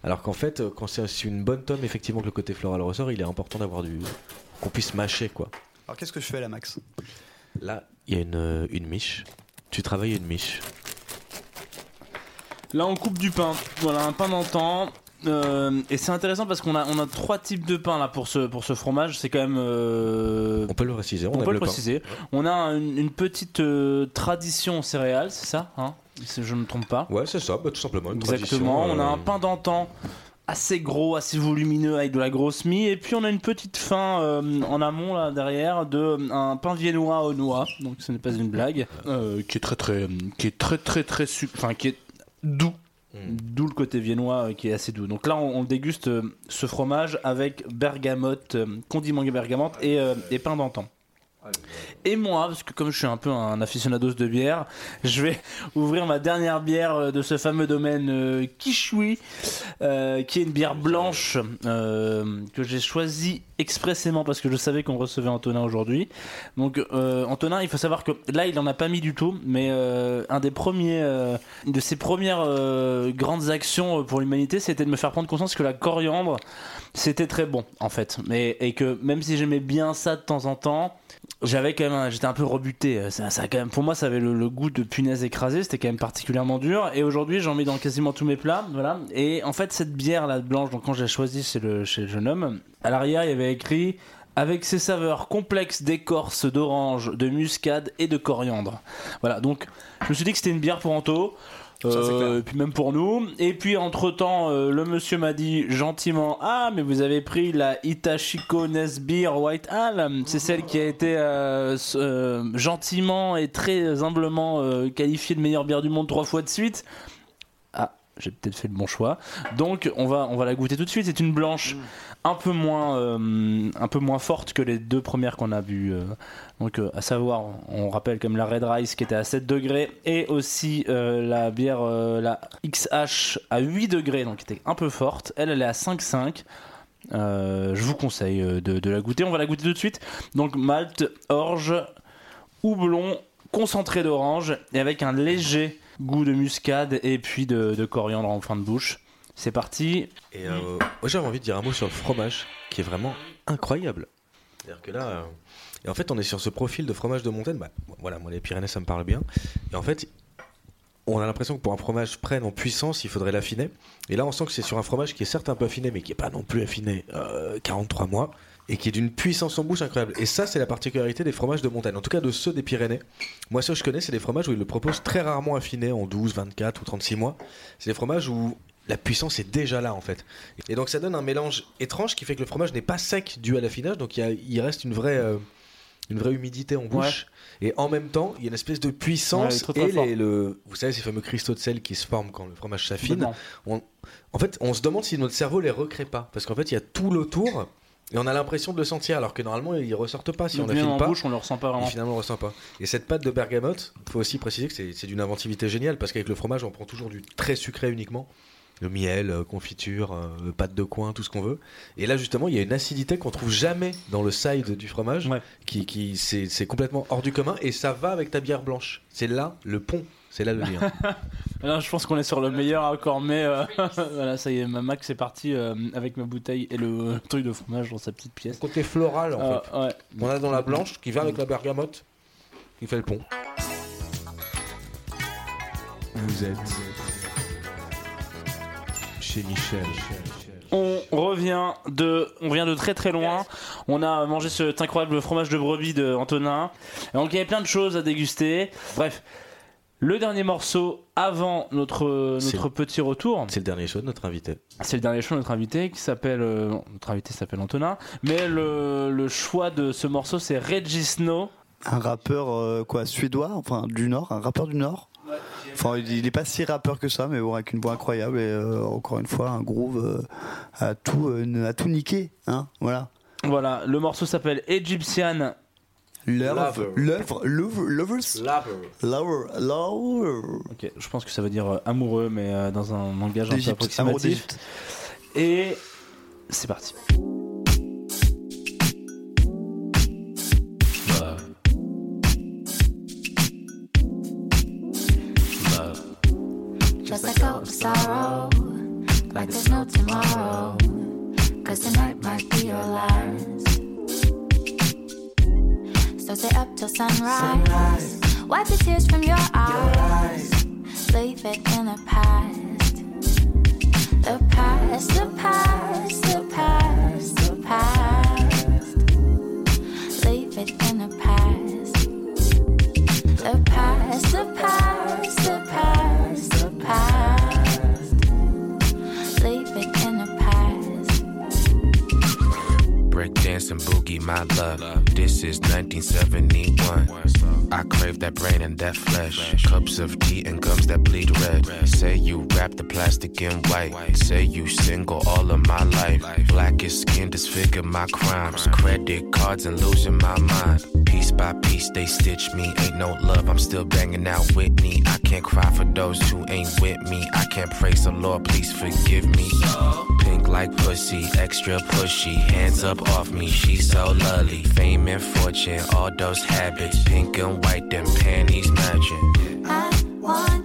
Alors qu'en fait, euh, quand c'est une bonne tome, effectivement, que le côté floral ressort, il est important d'avoir du qu'on puisse mâcher quoi. alors qu'est-ce que je fais là Max? Là, il y a une, euh, une miche. Tu travailles une miche. Là, on coupe du pain. Voilà, un pain d'antan. Euh, et c'est intéressant parce qu'on a, on a trois types de pain là pour ce, pour ce fromage. C'est quand même. euh, On peut le préciser. On, peut le pain. préciser. On a une, une petite euh, tradition céréale, c'est ça hein? Si Je ne me trompe pas. Ouais, c'est ça, bah, tout simplement. Une Exactement. tradition, On a euh, un pain d'antan assez gros, assez volumineux avec de la grosse mie. Et puis on a une petite fin euh, en amont là derrière de euh, un pain viennois aux noix. Donc ce n'est pas une blague. Euh, qui est très très, qui est très très très enfin qui est doux. Mm. D'où le côté viennois euh, qui est assez doux. Donc là, on, on déguste euh, ce fromage avec bergamote, euh, condiment bergamote et, euh, et pain d'antan. Et moi, parce que comme je suis un peu un aficionados de bière, je vais ouvrir ma dernière bière euh, de ce fameux domaine euh, Kishui, euh, qui est une bière blanche euh, que j'ai choisie expressément parce que je savais qu'on recevait Antonin aujourd'hui. Donc Antonin, il faut savoir que là, il en a pas mis du tout, mais un des premiers, euh, de ses premières grandes actions pour l'humanité, c'était de me faire prendre conscience que la coriandre, c'était très bon en fait, mais et que même si j'aimais bien ça de temps en temps j'avais quand même j'étais un peu rebuté ça, ça pour moi ça avait le, goût de punaise écrasée c'était quand même particulièrement dur et aujourd'hui j'en mets dans quasiment tous mes plats voilà et en fait cette bière là blanche quand j'ai choisi chez le, chez le jeune homme à l'arrière il y avait écrit avec ses saveurs complexes d'écorce, d'orange, de muscade et de coriandre. Voilà, donc je me suis dit que c'était une bière pour Anto. Euh, puis même pour nous. Et puis entre temps, le monsieur m'a dit gentiment Ah, mais vous avez pris la Itachiko Nesbeer White Ale. C'est celle qui a été euh, euh, gentiment et très humblement euh, qualifiée de meilleure bière du monde trois fois de suite. Ah, j'ai peut-être fait le bon choix. Donc on va, on va la goûter tout de suite. C'est une blanche un peu moins, euh, un peu moins forte que les deux premières qu'on a vues. euh. Donc euh, à savoir, on rappelle comme la Red Rice qui était à 7 degrés et aussi la bière, la XH à 8 degrés, donc qui était un peu forte. Elle, elle est à 5,5. Euh, je vous conseille de, la goûter. On va la goûter tout de suite. Donc malte, orge, houblon, concentré d'orange et avec un léger goût de muscade et puis de coriandre en fin de bouche. C'est parti. Et euh, moi j'avais envie de dire un mot sur le fromage qui est vraiment incroyable. C'est-à-dire que là, euh, et en fait on est sur ce profil de fromage de montagne. Bah, voilà, moi les Pyrénées ça me parle bien. Et en fait, on a l'impression que pour un fromage prenne en puissance, il faudrait l'affiner. Et là on sent que c'est sur un fromage qui est certes un peu affiné, mais qui est pas non plus affiné euh, 43 mois. et qui est d'une puissance en bouche incroyable. Et ça, c'est la particularité des fromages de montagne, en tout cas de ceux des Pyrénées. Moi, ceux que je connais, c'est des fromages où ils le proposent très rarement affiné en 12, 24 ou 36 mois. C'est des fromages où la puissance est déjà là en fait. Et donc ça donne un mélange étrange qui fait que le fromage n'est pas sec dû à l'affinage, donc il, reste une vraie, euh, une vraie humidité en bouche. Et en même temps, il y a une espèce de Ouais, puissance très et les- le, vous savez ces fameux cristaux de sel qui se forment quand le fromage s'affine. En fait, on se demande si notre cerveau les recrée pas, parce qu'en fait, il y a tout l'autour et on a l'impression de le sentir, alors que normalement, ils ressortent pas si on n'affine en pas. bouche, on le ressent pas Et vraiment. finalement, on le ressent pas. Et cette pâte de bergamote, faut aussi préciser que c'est d'une inventivité géniale parce qu'avec le fromage, on prend toujours du très sucré uniquement. Le miel, euh, confiture, euh, pâte de coin, tout ce qu'on veut. Et là, justement, il y a une acidité qu'on trouve jamais dans le side du fromage, Ouais. qui, qui c'est c'est complètement hors du commun et ça va avec ta bière blanche. C'est là le pont, c'est là le lien. Là, je pense qu'on est sur le meilleur accord, mais euh, voilà, ça y est, ma Max est parti euh, avec ma bouteille et le truc de fromage dans sa petite pièce. Côté floral, en Euh, fait. ouais. On a dans la blanche qui va avec la bergamote, qui fait le pont. Vous êtes chez Michel. On revient de, on vient de très très loin. On a mangé cet incroyable fromage de brebis de Antonin. Et donc il y avait plein de choses à déguster. Bref, le dernier morceau avant notre notre petit retour, C'est le dernier show de notre invité. c'est le dernier choix de notre invité qui s'appelle, euh, notre invité s'appelle Antonin, mais le, le choix de ce morceau c'est Regisno. Un rappeur euh, quoi suédois, enfin du Nord, un rappeur du Nord. Enfin, il il est pas si rappeur que ça, mais bon, avec une voix incroyable et euh, encore une fois un groove euh, à tout euh, à tout niquer, hein, voilà. Voilà, le morceau s'appelle Egyptian. Love, love, lovers, lover, lover. Ok, je pense que ça veut dire euh, amoureux, mais euh, dans un langage un peu approximatif. Et c'est parti. Just let go of sorrow, like there's no tomorrow. Cause tonight might be your last. So stay up till sunrise. Wipe the tears from your eyes. Leave it in the past. The past, the past, the past, and boogie, my love. This is 1971. I crave that brain and that flesh. Cups of tea and gums that bleed red. Say you wrap the plastic in white. Say you single all of my life. Blackest skin disfigure my crimes. Credit cards and losing my mind. Piece by piece, they stitch me. Ain't no love, I'm still banging out Whitney. I can't cry for those who ain't with me. I can't praise the Lord, please forgive me. Pink like pussy, extra pushy. Hands up off me, she's so lovely. Fame and fortune, all those habits. Pink and white, them panties matching. I want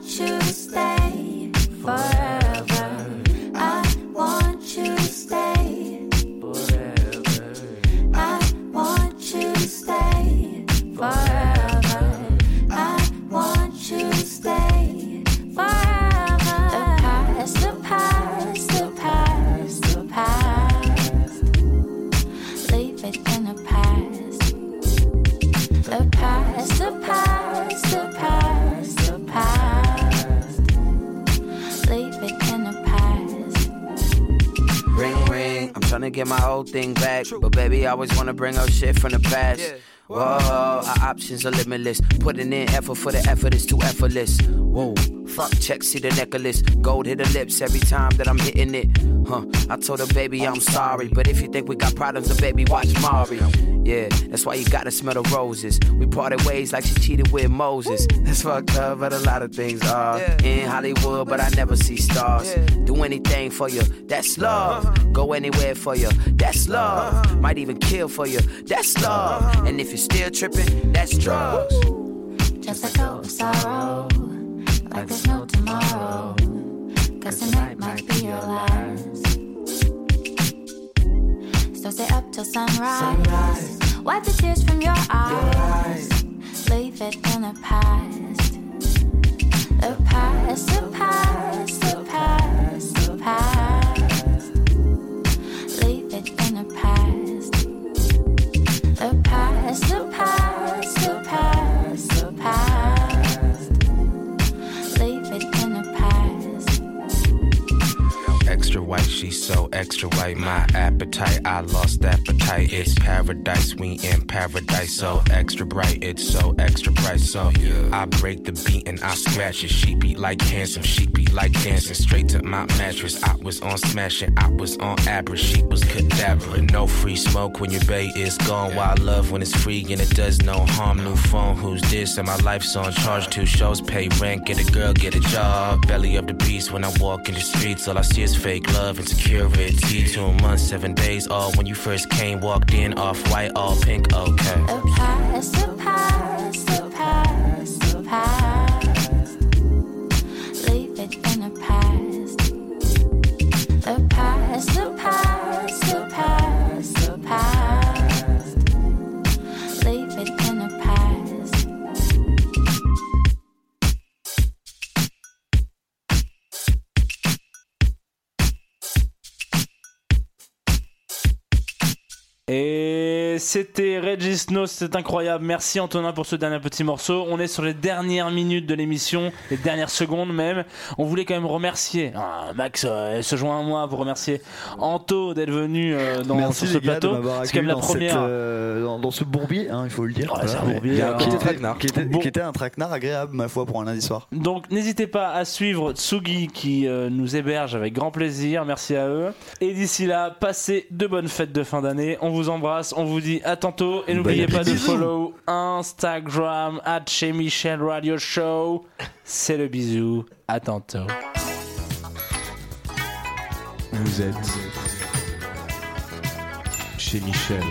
get my whole thing back. But baby, I always wanna bring up shit from the past. Whoa, our options are limitless. Putting in effort for the effort is too effortless. Whoa, fuck check, see the necklace. Gold hit the lips every time that I'm hitting it. Huh, I told her, baby, I'm sorry. But if you think we got problems, then baby, watch Mari. Yeah, that's why you gotta smell the roses. We parted ways like she cheated with Moses. That's fucked up, but a lot of things are. In Hollywood, but I never see stars. Do anything for you, that's uh-huh. love. Go anywhere for you, that's uh-huh. love. Might even kill for you, that's uh-huh. love. And if you're still tripping, that's drugs. Just let go of sunrise. sunrise. Wipe the tears from your eyes. your eyes. Leave it in the past. The past, the past, the past, the past. Leave it in the past. The past, the past, the past, the past. Leave it in the past. Extra white, she's so extra white. My appetite I lost appetite. It's paradise, we in paradise. So extra bright, it's so extra bright. So I break the beat and I scratch it. She beat like handsome, she beat like dancing. Straight to my mattress. I was on smashing, I was on average. She was cadaver. No free smoke when your bay is gone. Wild love when it's free and it does no harm. New phone, who's this? And my life's on charge. Two shows, pay rent, get a girl, get a job. Belly of the beast when I walk in the streets. All I see is fake love and security. Two months, seven days. All when you first came, walked in, off white, all pink, okay. Past, past, c'était Regis Snow, c'est incroyable. Merci Antonin pour ce dernier petit morceau. On est sur les dernières minutes de l'émission, les dernières secondes même. On voulait quand même remercier ah, Max, euh, se joint à moi pour remercier Anto d'être venu euh, dans Merci sur ce gars plateau. m'avoir C'est quand même la accueilli dans, première. cette, euh, dans, dans ce bourbier, hein, il faut le dire. Ouais, un bourbier. Qui était, Bon. qui était un traquenard agréable, ma foi, pour un lundi soir. Donc n'hésitez pas à suivre Tsugi qui euh, nous héberge avec grand plaisir. Merci à eux. Et d'ici là, passez de bonnes fêtes de fin d'année. On vous embrasse, on vous dit à tantôt. Et n'oubliez Bon pas de follow Instagram at chez Michel Radio Show. C'est le bisou. À tantôt. Vous êtes chez Michel.